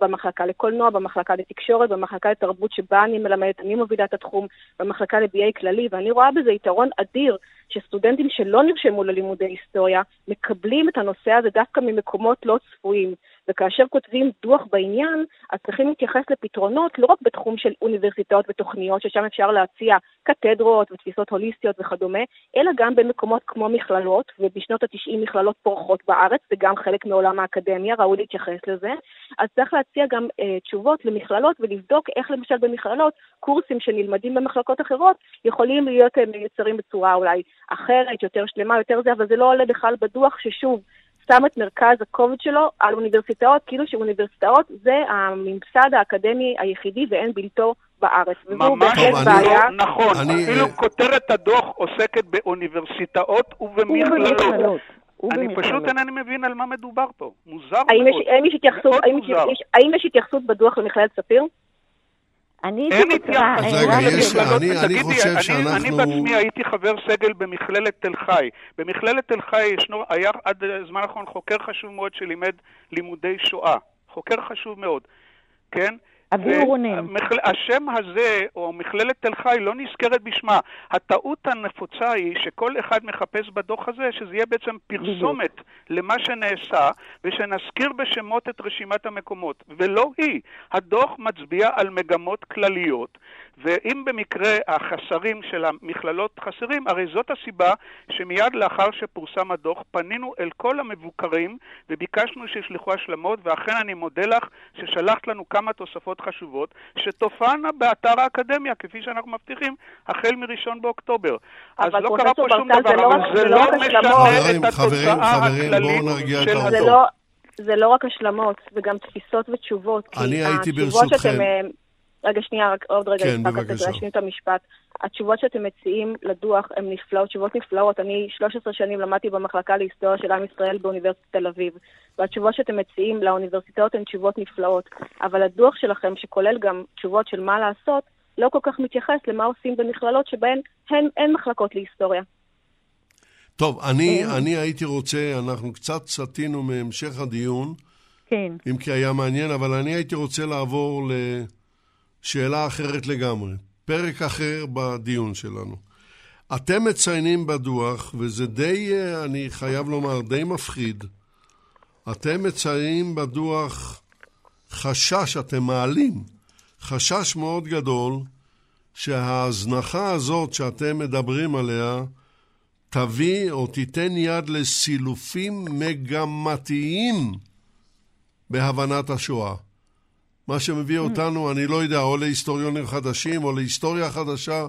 במחלקה לקולנוע, במחלקה לתקשורת, במחלקה לתרבות שבה אני מלמדת, אני מובילה את התחום, במחלקה ל-BA כללי, ואני רואה בזה יתרון אדיר שסטודנטים שלא נרשמו ללימודי היסטוריה מקבלים את הנושא הזה דווקא ממקומות לא צפויים. וכאשר כותבים דוח בעניין, אז צריכים להתייחס לפתרונות לא רק בתחום של אוניברסיטאות ותוכניות, ששם אפשר להציע קתדרות ותפיסות הוליסטיות וכדומה, אלא גם במקומות כמו מכללות, ובשנות ה-90 מכללות פורחות בארץ, זה גם חלק מעולם האקדמיה, ראוי להתייחס לזה. אז צריך להציע גם אה, תשובות למכללות ולבדוק איך למשל במכללות קורסים שנלמדים במחלקות אחרות יכולים להיות אה, מיוצרים בצורה אולי אחרת, יותר שלמה, יותר זה, אבל זה לא עולה בכלל בדוח ששוב, שם את מרכז הכובד שלו על אוניברסיטאות, כאילו שאוניברסיטאות זה הממסד האקדמי היחידי ואין בלתו בארץ. וזו ממש בהחלט טוב, אני- בעיה. נכון, אני- אפילו כותרת הדוח עוסקת באוניברסיטאות ובמכללות. אני. פשוט אינני מבין על מה מדובר פה. מוזר מאוד. האם יש התייחסות בדוח למכללת ספיר? אני הייתי אז רגע, יש-. אני- תגידי, חושב אני, שאנחנו- אני בעצמי הייתי חבר סגל במכללת תל חי. במכללת תל חי ישנו, היה עד זמן האחרון חוקר חשוב מאוד שלימד לימודי שואה. חוקר חשוב מאוד, כן? אביר ו- רונן. השם הזה, או מכללת תל חי, לא נזכרת בשמה. הטעות הנפוצה היא שכל אחד מחפש בדוח הזה שזה יהיה בעצם פרסומת למה שנעשה, ושנזכיר בשמות את רשימת המקומות. ולא היא. הדוח מצביע על מגמות כלליות, ואם במקרה החסרים של המכללות חסרים, הרי זאת הסיבה שמיד לאחר שפורסם הדוח פנינו אל כל המבוקרים וביקשנו שישלחו השלמות, ואכן אני מודה לך ששלחת לנו כמה תוספות חשובות, שתופענה באתר האקדמיה, כפי שאנחנו מבטיחים, החל מראשון באוקטובר. אז לא קרה פה שום דבר, לא אבל זה לא לא משנה. את התוצאה הכללית של הדוח. לא, זה לא רק השלמות, זה גם תפיסות ותשובות. כי אני הייתי התשובות ברשותכם. רגע, שנייה, רק עוד רגע, כן, רק בבקשה. להשלים את המשפט. התשובות שאתם מציעים לדוח הן נפלאות, תשובות נפלאות. אני 13 שנים למדתי במחלקה להיסטוריה של עם ישראל באוניברסיטת תל אביב, והתשובות שאתם מציעים לאוניברסיטאות הן תשובות נפלאות. אבל הדוח שלכם, שכולל גם תשובות של מה לעשות, לא כל כך מתייחס למה עושים במכללות שבהן הן, אין מחלקות להיסטוריה. טוב, אני, אני הייתי רוצה, אנחנו קצת סטינו מהמשך הדיון, כן. אם כי היה מעניין, אבל אני הייתי רוצה לעבור לשאלה אחרת לגמרי. פרק אחר בדיון שלנו. אתם מציינים בדוח, וזה די, אה, אני חייב לומר, די מפחיד, אתם מציינים בדוח חשש, אתם מעלים חשש מאוד גדול שההזנחה הזאת שאתם מדברים עליה תביא או תיתן יד לסילופים מגמתיים בהבנת השואה. מה שמביא אותנו, אני לא יודע, או להיסטוריונים חדשים, או להיסטוריה חדשה,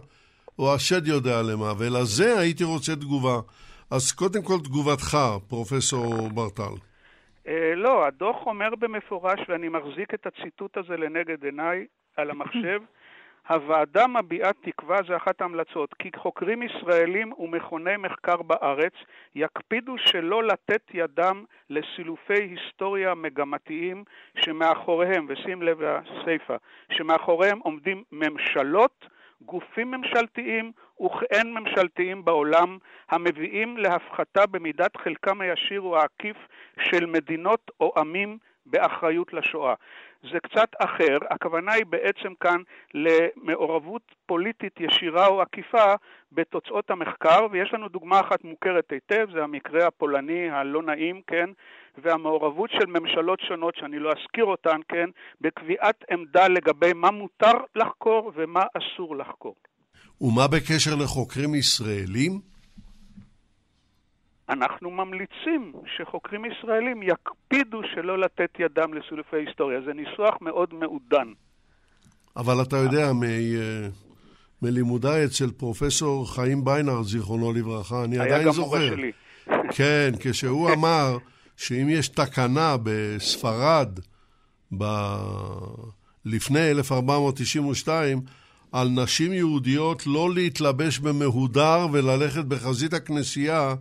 או השד יודע למה, ולזה הייתי רוצה תגובה. אז קודם כל תגובתך, פרופסור ברטל. אה, לא, הדוח אומר במפורש, ואני מחזיק את הציטוט הזה לנגד עיניי על המחשב, הוועדה מביעה תקווה, זה אחת ההמלצות, כי חוקרים ישראלים ומכוני מחקר בארץ יקפידו שלא לתת ידם לסילופי היסטוריה מגמתיים שמאחוריהם, ושים לב לסיפא, שמאחוריהם עומדים ממשלות, גופים ממשלתיים וכאין ממשלתיים בעולם המביאים להפחתה במידת חלקם הישיר או העקיף של מדינות או עמים באחריות לשואה. זה קצת אחר, הכוונה היא בעצם כאן למעורבות פוליטית ישירה או עקיפה בתוצאות המחקר, ויש לנו דוגמה אחת מוכרת היטב, זה המקרה הפולני הלא נעים, כן, והמעורבות של ממשלות שונות, שאני לא אזכיר אותן, כן, בקביעת עמדה לגבי מה מותר לחקור ומה אסור לחקור. ומה בקשר לחוקרים ישראלים? אנחנו ממליצים שחוקרים ישראלים יקפידו שלא לתת ידם לסילופי היסטוריה. זה ניסוח מאוד מעודן. אבל אתה יודע, מ, אה, מלימודיי אצל פרופסור חיים ביינר, זיכרונו לברכה, אני היה עדיין גם מורה זוכר. שלי. כן, כשהוא אמר שאם יש תקנה בספרד ב... לפני 1492 על נשים יהודיות לא להתלבש במהודר וללכת בחזית הכנסייה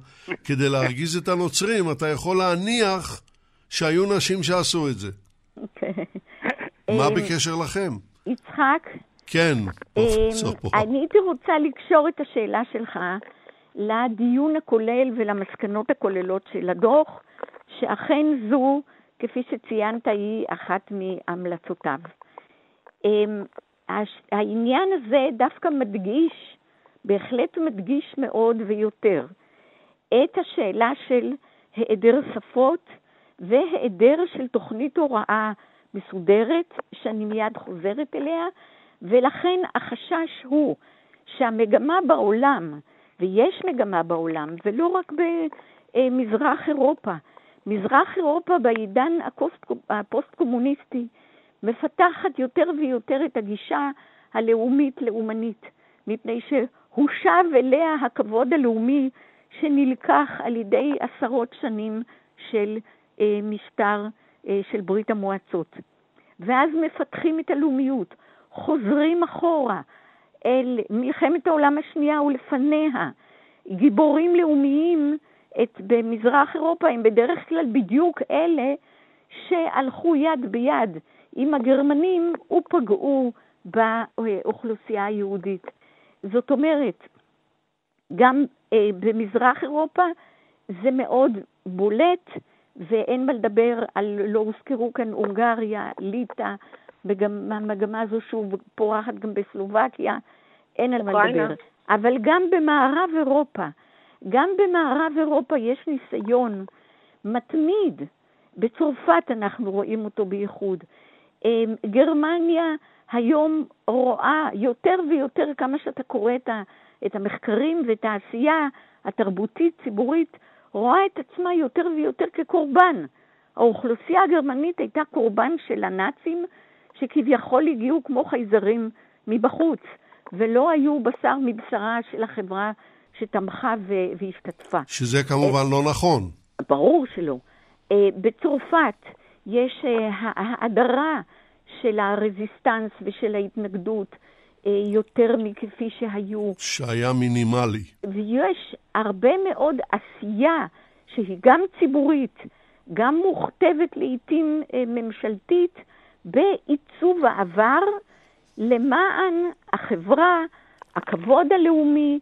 כדי להרגיז את הנוצרים, אתה יכול להניח שהיו נשים שעשו את זה. מה בקשר לכם? יצחק, כן, פרופסור. אמ, אני הייתי רוצה לקשור את השאלה שלך לדיון הכולל ולמסקנות הכוללות של הדוח, שאכן זו, כפי שציינת, היא אחת מהמלצותיו. העניין הזה דווקא מדגיש, בהחלט מדגיש מאוד ויותר, את השאלה של היעדר שפות והיעדר של תוכנית הוראה מסודרת, שאני מיד חוזרת אליה, ולכן החשש הוא שהמגמה בעולם, ויש מגמה בעולם, ולא רק במזרח אירופה, מזרח אירופה בעידן הפוסט- הפוסט-קומוניסטי מפתחת יותר ויותר את הגישה הלאומית-לאומנית, מפני שהושב אליה הכבוד הלאומי שנלקח על ידי עשרות שנים של אה, משטר אה, של ברית המועצות. ואז מפתחים את הלאומיות, חוזרים אחורה אל מלחמת העולם השנייה ולפניה. גיבורים לאומיים את, במזרח אירופה הם בדרך כלל בדיוק אלה שהלכו יד ביד עם הגרמנים ופגעו באוכלוסייה היהודית. זאת אומרת, גם אה, במזרח אירופה זה מאוד בולט, ואין מה לדבר על, לא הוזכרו כאן הונגריה, ליטא, המגמה הזו שוב פורחת גם בסלובקיה, אין על מה לדבר. אבל גם במערב אירופה, גם במערב אירופה יש ניסיון מתמיד, בצרפת אנחנו רואים אותו בייחוד. אה, גרמניה היום רואה יותר ויותר, כמה שאתה קורא את, ה, את המחקרים ואת העשייה התרבותית, ציבורית, רואה את עצמה יותר ויותר כקורבן. האוכלוסייה הגרמנית הייתה קורבן של הנאצים, שכביכול הגיעו כמו חייזרים מבחוץ, ולא היו בשר מבשרה של החברה שתמכה והשתתפה. שזה כמובן לא נכון. ברור שלא. אה, בצרפת יש אה, האדרה של הרזיסטנס ושל ההתנגדות אה, יותר מכפי שהיו. שהיה מינימלי. ויש הרבה מאוד עשייה שהיא גם ציבורית, גם מוכתבת לעיתים ממשלתית, בעיצוב העבר למען החברה, הכבוד הלאומי,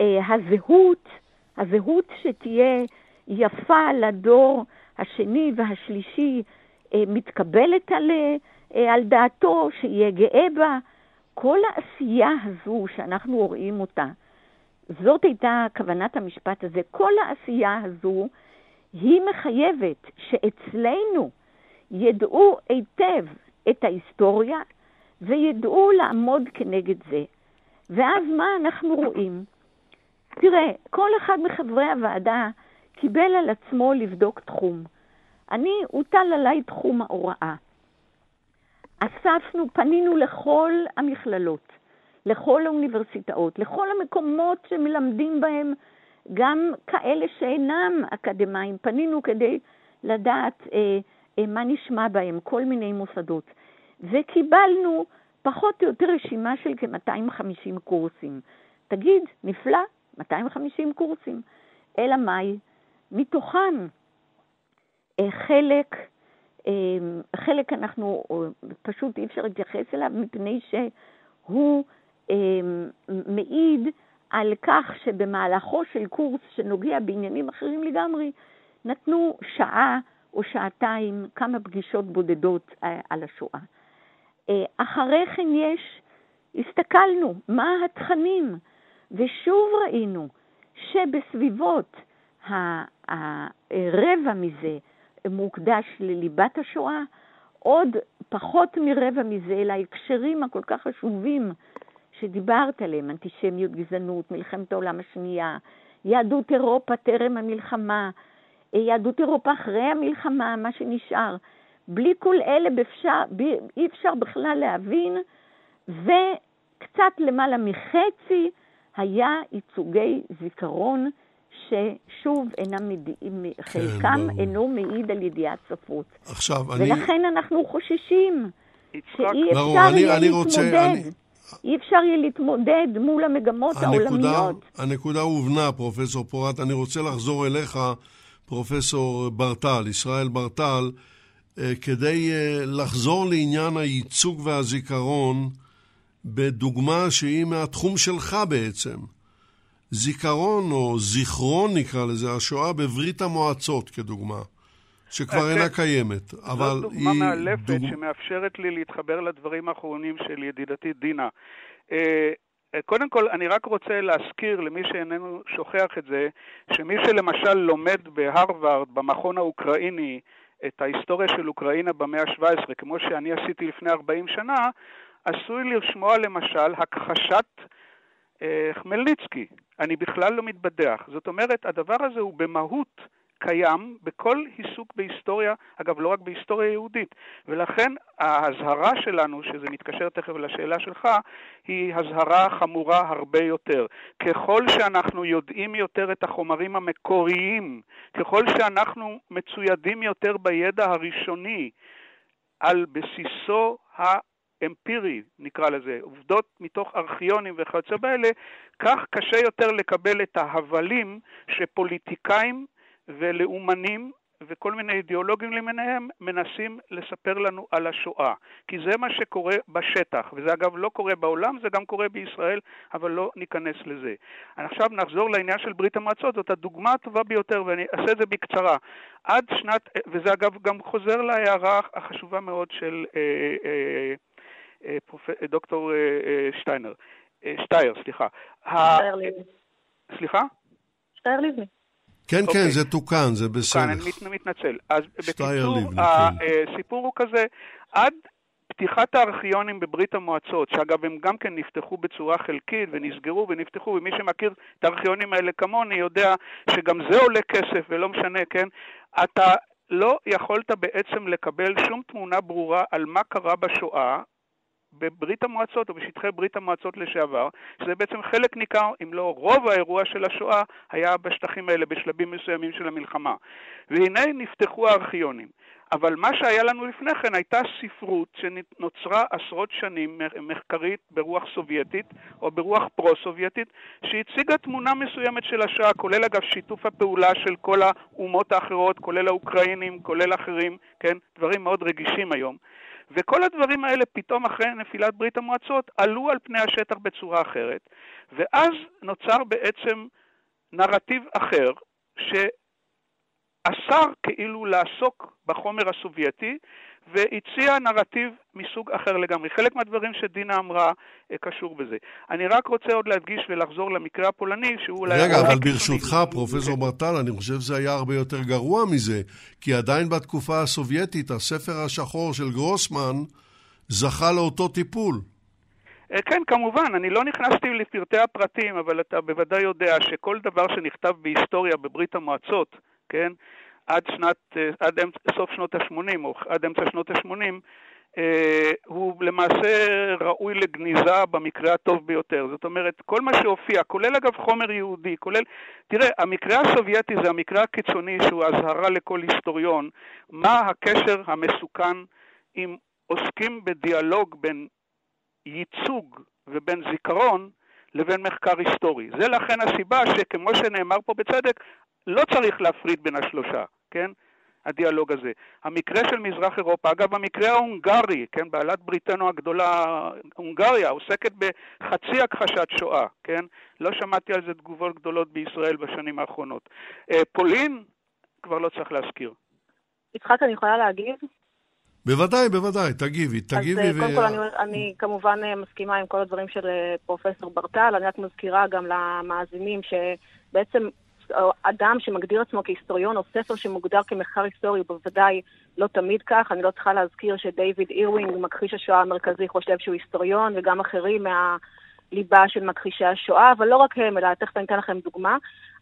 הזהות, הזהות שתהיה יפה לדור השני והשלישי אה, מתקבלת על, אה, על דעתו, שיהיה גאה בה. כל העשייה הזו שאנחנו רואים אותה, זאת הייתה כוונת המשפט הזה. כל העשייה הזו היא מחייבת שאצלנו ידעו היטב את ההיסטוריה וידעו לעמוד כנגד זה. ואז מה אנחנו רואים? תראה, כל אחד מחברי הוועדה קיבל על עצמו לבדוק תחום. אני, הוטל עליי תחום ההוראה. אספנו, פנינו לכל המכללות, לכל האוניברסיטאות, לכל המקומות שמלמדים בהם גם כאלה שאינם אקדמאים. פנינו כדי לדעת אה, אה, מה נשמע בהם, כל מיני מוסדות. וקיבלנו פחות או יותר רשימה של כ-250 קורסים. תגיד, נפלא, 250 קורסים. אלא מאי? מתוכם אה, חלק, חלק אנחנו, פשוט אי אפשר להתייחס אליו מפני שהוא אה, מעיד על כך שבמהלכו של קורס שנוגע בעניינים אחרים לגמרי, נתנו שעה או שעתיים, כמה פגישות בודדות על השואה. אחרי כן יש, הסתכלנו מה התכנים, ושוב ראינו שבסביבות הרבע מזה מוקדש לליבת השואה, עוד פחות מרבע מזה להקשרים הכל כך חשובים שדיברת עליהם, אנטישמיות, גזענות, מלחמת העולם השנייה, יהדות אירופה טרם המלחמה, יהדות אירופה אחרי המלחמה, מה שנשאר. בלי כל אלה באפשר, אי אפשר בכלל להבין, וקצת למעלה מחצי היה ייצוגי זיכרון ששוב אינם מדיעים, כן, חלקם ברור. אינו מעיד על ידיעת ספרות. עכשיו, אני... ולכן אנחנו חוששים שאי אפשר יהיה להתמודד. אני... אי אפשר יהיה להתמודד מול המגמות הנקודה, העולמיות. הנקודה הובנה, פרופסור פורט. אני רוצה לחזור אליך, פרופסור ברטל, ישראל ברטל, אה, כדי אה, לחזור לעניין הייצוג והזיכרון בדוגמה שהיא מהתחום שלך בעצם. זיכרון או זיכרון נקרא לזה, השואה בברית המועצות כדוגמה, שכבר אינה קיימת, אבל היא... זו דוגמה מאלפת דוג... שמאפשרת לי להתחבר לדברים האחרונים של ידידתי דינה. אה, קודם כל, אני רק רוצה להזכיר למי שאיננו שוכח את זה, שמי שלמשל לומד בהרווארד, במכון האוקראיני, את ההיסטוריה של אוקראינה במאה ה-17, כמו שאני עשיתי לפני 40 שנה, עשוי לשמוע למשל הכחשת אה, חמלניצקי. אני בכלל לא מתבדח. זאת אומרת, הדבר הזה הוא במהות קיים בכל עיסוק בהיסטוריה, אגב, לא רק בהיסטוריה יהודית. ולכן ההזהרה שלנו, שזה מתקשר תכף לשאלה שלך, היא הזהרה חמורה הרבה יותר. ככל שאנחנו יודעים יותר את החומרים המקוריים, ככל שאנחנו מצוידים יותר בידע הראשוני, על בסיסו האמפירי, נקרא לזה, עובדות מתוך ארכיונים וכיוצא באלה, כך קשה יותר לקבל את ההבלים שפוליטיקאים ולאומנים וכל מיני אידיאולוגים למיניהם מנסים לספר לנו על השואה. כי זה מה שקורה בשטח, וזה אגב לא קורה בעולם, זה גם קורה בישראל, אבל לא ניכנס לזה. עכשיו נחזור לעניין של ברית המועצות, זאת הדוגמה הטובה ביותר, ואני אעשה את זה בקצרה. עד שנת, וזה אגב גם חוזר להערה החשובה מאוד של אה, אה, אה. דוקטור אה, אה, שטיינר, אה, שטייר, סליחה. שטייר לבני. סליחה? שטייר לבני. כן, אוקיי. כן, זה תוקן, זה בסדר. כאן, אני מת- מתנצל. אז בקיצור, הסיפור הוא כזה, עד פתיחת הארכיונים בברית המועצות, שאגב הם גם כן נפתחו בצורה חלקית ונסגרו ונפתחו, ומי שמכיר את הארכיונים האלה כמוני יודע שגם זה עולה כסף ולא משנה, כן? אתה לא יכולת בעצם לקבל שום תמונה ברורה על מה קרה בשואה, בברית המועצות או בשטחי ברית המועצות לשעבר, שזה בעצם חלק ניכר, אם לא רוב האירוע של השואה, היה בשטחים האלה בשלבים מסוימים של המלחמה. והנה נפתחו הארכיונים. אבל מה שהיה לנו לפני כן הייתה ספרות שנוצרה עשרות שנים מחקרית ברוח סובייטית או ברוח פרו-סובייטית שהציגה תמונה מסוימת של השואה, כולל אגב שיתוף הפעולה של כל האומות האחרות, כולל האוקראינים, כולל אחרים, כן? דברים מאוד רגישים היום. וכל הדברים האלה פתאום אחרי נפילת ברית המועצות עלו על פני השטח בצורה אחרת, ואז נוצר בעצם נרטיב אחר, שאסר כאילו לעסוק בחומר הסובייטי, והציע נרטיב מסוג אחר לגמרי. חלק מהדברים שדינה אמרה אה, קשור בזה. אני רק רוצה עוד להדגיש ולחזור למקרה הפולני, שהוא אולי... רגע, אבל. ברשותך, פרופסור ברטל, אני חושב שזה היה הרבה יותר גרוע מזה, כי עדיין בתקופה הסובייטית, הספר השחור של גרוסמן זכה לאותו טיפול. אה, כן, כמובן, אני לא נכנסתי לפרטי הפרטים, אבל אתה בוודאי יודע שכל דבר שנכתב בהיסטוריה בברית המועצות, כן, עד שנת, אה, עד אמצע, סוף שנות ה-80 או עד אמצע שנות ה-80, אה, הוא למעשה ראוי לגניזה במקרה הטוב ביותר. זאת אומרת, כל מה שהופיע, כולל אגב חומר יהודי, כולל... תראה, המקרה הסובייטי זה המקרה הקיצוני שהוא אזהרה לכל היסטוריון, מה הקשר המסוכן אם עוסקים בדיאלוג בין ייצוג ובין זיכרון לבין מחקר היסטורי. זה לכן הסיבה שכמו שנאמר פה בצדק, לא צריך להפריד בין השלושה, כן? הדיאלוג הזה. המקרה של מזרח אירופה, אגב, המקרה ההונגרי, כן, בעלת בריתנו הגדולה, הונגריה, עוסקת בחצי הכחשת שואה, כן? לא שמעתי על זה תגובות גדולות בישראל בשנים האחרונות. אה, פולין, כבר לא צריך להזכיר. יצחק, אני יכולה להגיב? בוודאי, בוודאי, תגיבי, תגיבי. אז אה, קודם כל אני, אני כמובן אה, מסכימה עם כל הדברים של פרופסור ברטל, אני רק מזכירה גם למאזינים שבעצם אדם שמגדיר עצמו כהיסטוריון או ספר שמוגדר כמחקר היסטורי הוא בוודאי לא תמיד כך. אני לא צריכה להזכיר שדייוויד אירווינג, מכחיש השואה המרכזי, חושב שהוא היסטוריון, וגם אחרים מהליבה של מכחישי השואה, אבל לא רק הם, אלא תכף אני אתן לכם דוגמה.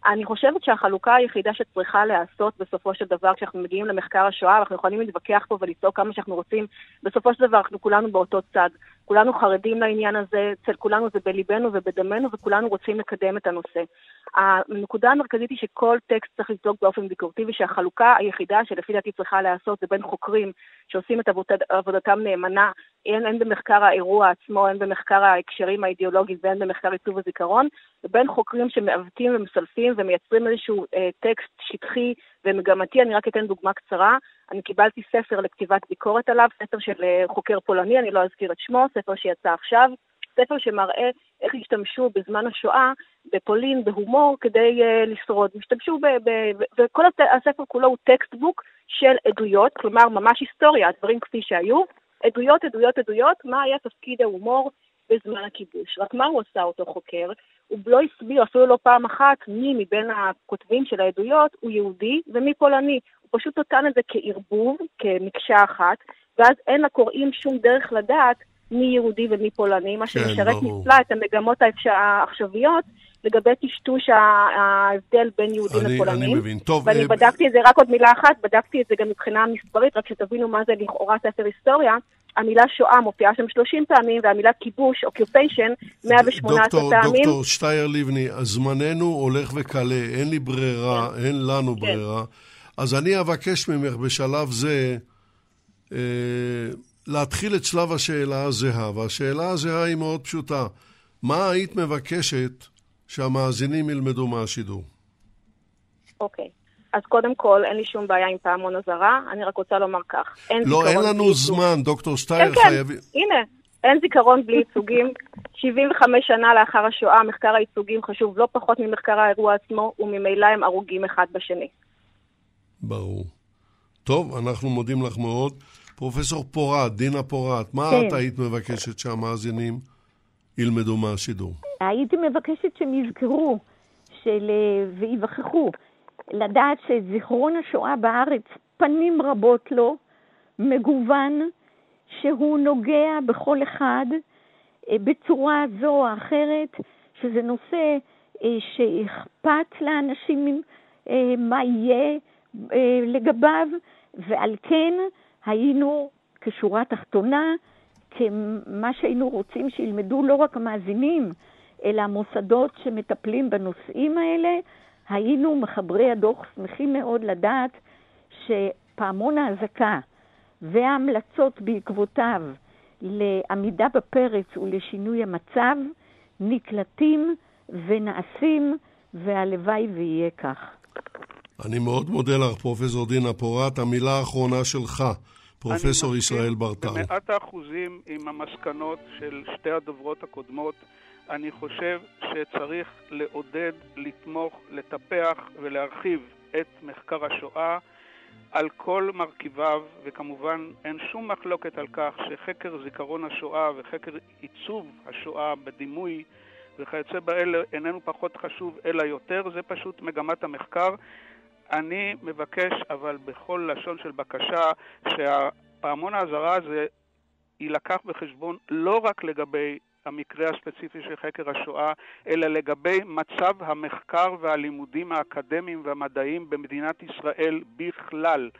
אני חושבת שהחלוקה היחידה שצריכה להיעשות בסופו של דבר, כשאנחנו מגיעים למחקר השואה, אנחנו יכולים להתווכח פה ולצעוק כמה שאנחנו רוצים, בסופו של דבר אנחנו כולנו באותו צד. כולנו חרדים לעניין הזה, אצל כולנו זה בליבנו ובדמנו, וכולנו רוצים לקדם את הנושא. הנקודה המרכזית היא שכל טקסט צריך לבדוק באופן ביקורתי, ושהחלוקה היחידה שלפי דעתי צריכה להיעשות זה בין חוקרים שעושים את עבודת, עבודתם נאמנה, הן, הן במחקר האירוע עצמו, הן במחקר ההקשרים האידיאולוגיים והן במחקר עיצוב הזיכרון, ובין חוקרים שמעוותים ומסלפים ומייצרים איזשהו אה, טקסט שטחי ומגמתי. אני רק אתן דוגמה קצרה. אני קיבלתי ספר לכתיבת ביקורת עליו, ספר של אה, חוקר פולני, אני לא אזכיר את שמו, ספר שיצא עכשיו, ספר שמראה איך השתמשו בזמן השואה בפולין בהומור כדי אה, לשרוד. השתמשו ב... ב וכל הספר כולו הוא textbook של עדויות, כלומר ממש היסטוריה, הדברים כפי שהיו. עדויות, עדויות, עדויות, מה היה תפקיד ההומור בזמן הכיבוש. רק מה הוא עשה אותו חוקר? הוא לא הסביר אפילו לא פעם אחת מי מבין הכותבים של העדויות הוא יהודי ומי פולני. הוא פשוט נתן את זה כערבוב, כמקשה אחת, ואז אין לקוראים שום דרך לדעת מי יהודי ומי פולני, מה כן, שמשרת. נפלא את המגמות העכשוויות, לגבי טשטוש ההבדל בין יהודים אני, לפולנים. אני מבין. טוב, ואני אה, בדקתי את זה, רק עוד מילה אחת, בדקתי את זה גם מבחינה מספרית, רק שתבינו מה זה לכאורה ספר היסטוריה. המילה שואה מופיעה שם 30 פעמים, והמילה כיבוש, occupation, 118 דוקטור, פעמים. דוקטור שטייר לבני, זמננו הולך וקלה, אין לי ברירה, כן. אין לנו ברירה. אז אני אבקש ממך בשלב זה אה, להתחיל את שלב השאלה הזהה, והשאלה הזהה היא מאוד פשוטה. מה היית מבקשת שהמאזינים ילמדו מהשידור? אוקיי. אז קודם כל, אין לי שום בעיה עם פעמון אזהרה, אני רק רוצה לומר כך. אין לא, אין בלי לנו ייצוג. זמן, דוקטור כן, שטייר כן, חייבים... הנה, אין זיכרון בלי ייצוגים. 75 שנה לאחר השואה, מחקר הייצוגים חשוב לא פחות ממחקר האירוע עצמו, וממילא הם הרוגים אחד בשני. ברור. טוב, אנחנו מודים לך מאוד. פרופסור פורת, דינה פורת, מה כן. את היית מבקשת שהמאזינים ילמדו מהשידור? הייתי מבקשת שהם יזכרו של, וייווכחו לדעת שזיכרון השואה בארץ, פנים רבות לו, מגוון, שהוא נוגע בכל אחד אה, בצורה זו או אחרת, שזה נושא אה, שאכפת לאנשים אה, מה יהיה אה, לגביו, ועל כן היינו כשורה תחתונה, כמה שהיינו רוצים שילמדו לא רק המאזינים, אלא המוסדות שמטפלים בנושאים האלה, היינו מחברי הדוח שמחים מאוד לדעת שפעמון האזעקה וההמלצות בעקבותיו לעמידה בפרץ ולשינוי המצב נקלטים ונעשים, והלוואי ויהיה כך. אני מאוד מודה לך, פרופסור דינה פורת. המילה האחרונה שלך, פרופסור אני ישראל מסכים ברטל. במאת האחוזים עם המסקנות של שתי הדוברות הקודמות. אני חושב שצריך לעודד, לתמוך, לטפח ולהרחיב את מחקר השואה על כל מרכיביו, וכמובן אין שום מחלוקת על כך שחקר זיכרון השואה וחקר עיצוב השואה בדימוי וכיוצא באלה איננו פחות חשוב אלא יותר, זה פשוט מגמת המחקר. אני מבקש, אבל בכל לשון של בקשה, שהפעמון האזהרה הזה יילקח בחשבון לא רק לגבי המקרה הספציפי של חקר השואה, אלא לגבי מצב המחקר והלימודים האקדמיים והמדעיים במדינת ישראל בכלל.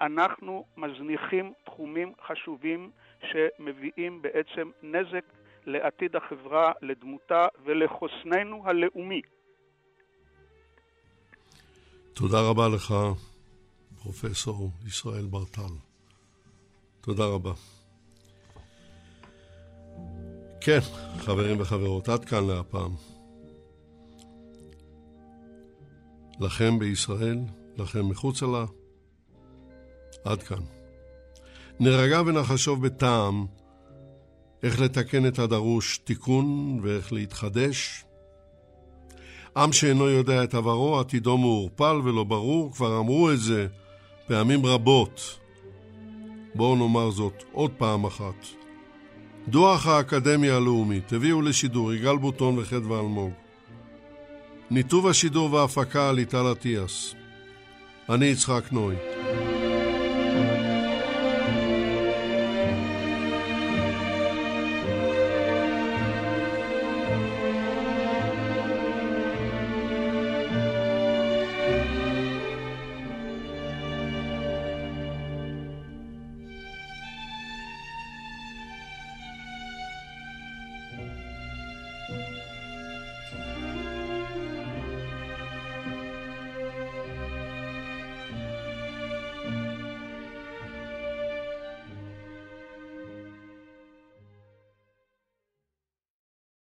אנחנו מזניחים תחומים חשובים שמביאים בעצם נזק לעתיד החברה, לדמותה ולחוסננו הלאומי. תודה רבה לך, פרופסור ישראל ברטל. תודה רבה. כן, חברים וחברות, עד כאן להפעם. לכם בישראל, לכם מחוצה לה, עד כאן. נרגע ונחשוב בטעם איך לתקן את הדרוש תיקון ואיך להתחדש. עם שאינו יודע את עברו, עתידו מעורפל ולא ברור, כבר אמרו את זה פעמים רבות. בואו נאמר זאת עוד פעם אחת. דוח האקדמיה הלאומית הביאו לשידור יגאל בוטון וחדווה אלמוג. ניתוב השידור וההפקה ליטל אטיאס. אני יצחק נוי.